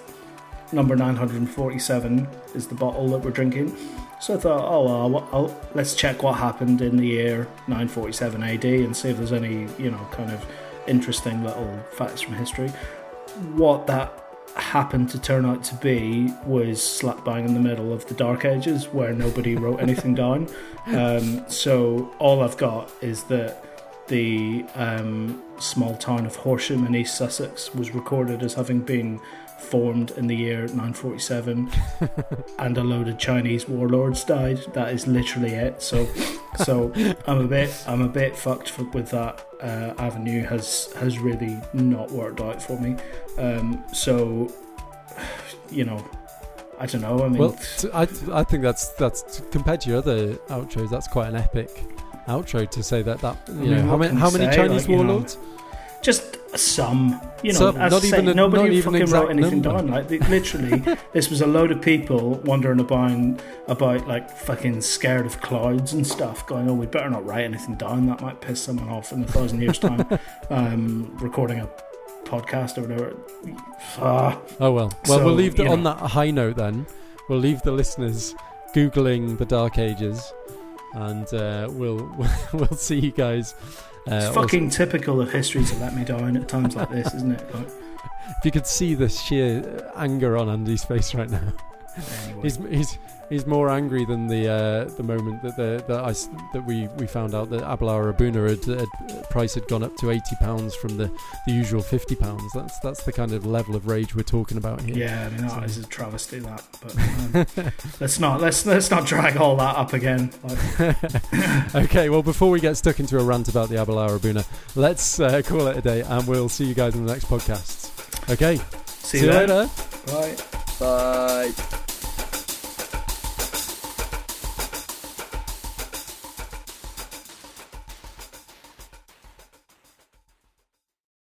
number 947 is the bottle that we're drinking. So I thought, oh, well, I'll, let's check what happened in the year 947 AD and see if there's any, you know, kind of interesting little facts from history. What that happened to turn out to be was slap bang in the middle of the Dark Ages where nobody wrote anything down. Um, so all I've got is that the um, small town of Horsham in East Sussex was recorded as having been formed in the year 947 and a load of Chinese warlords died. That is literally it. So so I'm a bit I'm a bit fucked for, with that uh, avenue has has really not worked out for me. Um, so you know I don't know. I mean Well, I, I think that's that's compared to your other outros, that's quite an epic outro to say that that you I know how many how many say? Chinese Like, you know, warlords? just some, you know, Some, as not I say, even a- nobody not even fucking wrote anything number. down. Like they, literally, this was a load of people wandering about about like fucking scared of clouds and stuff, going, "Oh, we better not write anything down. That might piss someone off in a thousand years' time." um, recording a podcast or whatever. Ah. Oh well. Well, So, we'll leave the, on know. that high note then. We'll leave the listeners googling the Dark Ages, and uh, we'll we'll see you guys. Uh, It's also- fucking typical of history to let me down at times like this, isn't it? Like, if you could see the sheer anger on Andy's face right now, he's he's he's more angry than the uh, the moment that the that I s- that we, we found out that Aberlour A'bunadh had, had price had gone up to eighty pounds from the, the usual fifty pounds. That's that's the kind of level of rage we're talking about here. yeah, I mean, So- that is a travesty. That, but um, let's not let's let's not drag all that up again. Like, okay, well, before we get stuck into a rant about the Aberlour A'bunadh, let's uh, call it a day, and we'll see you guys in the next podcast. Okay, See you you then. later. Bye. Bye.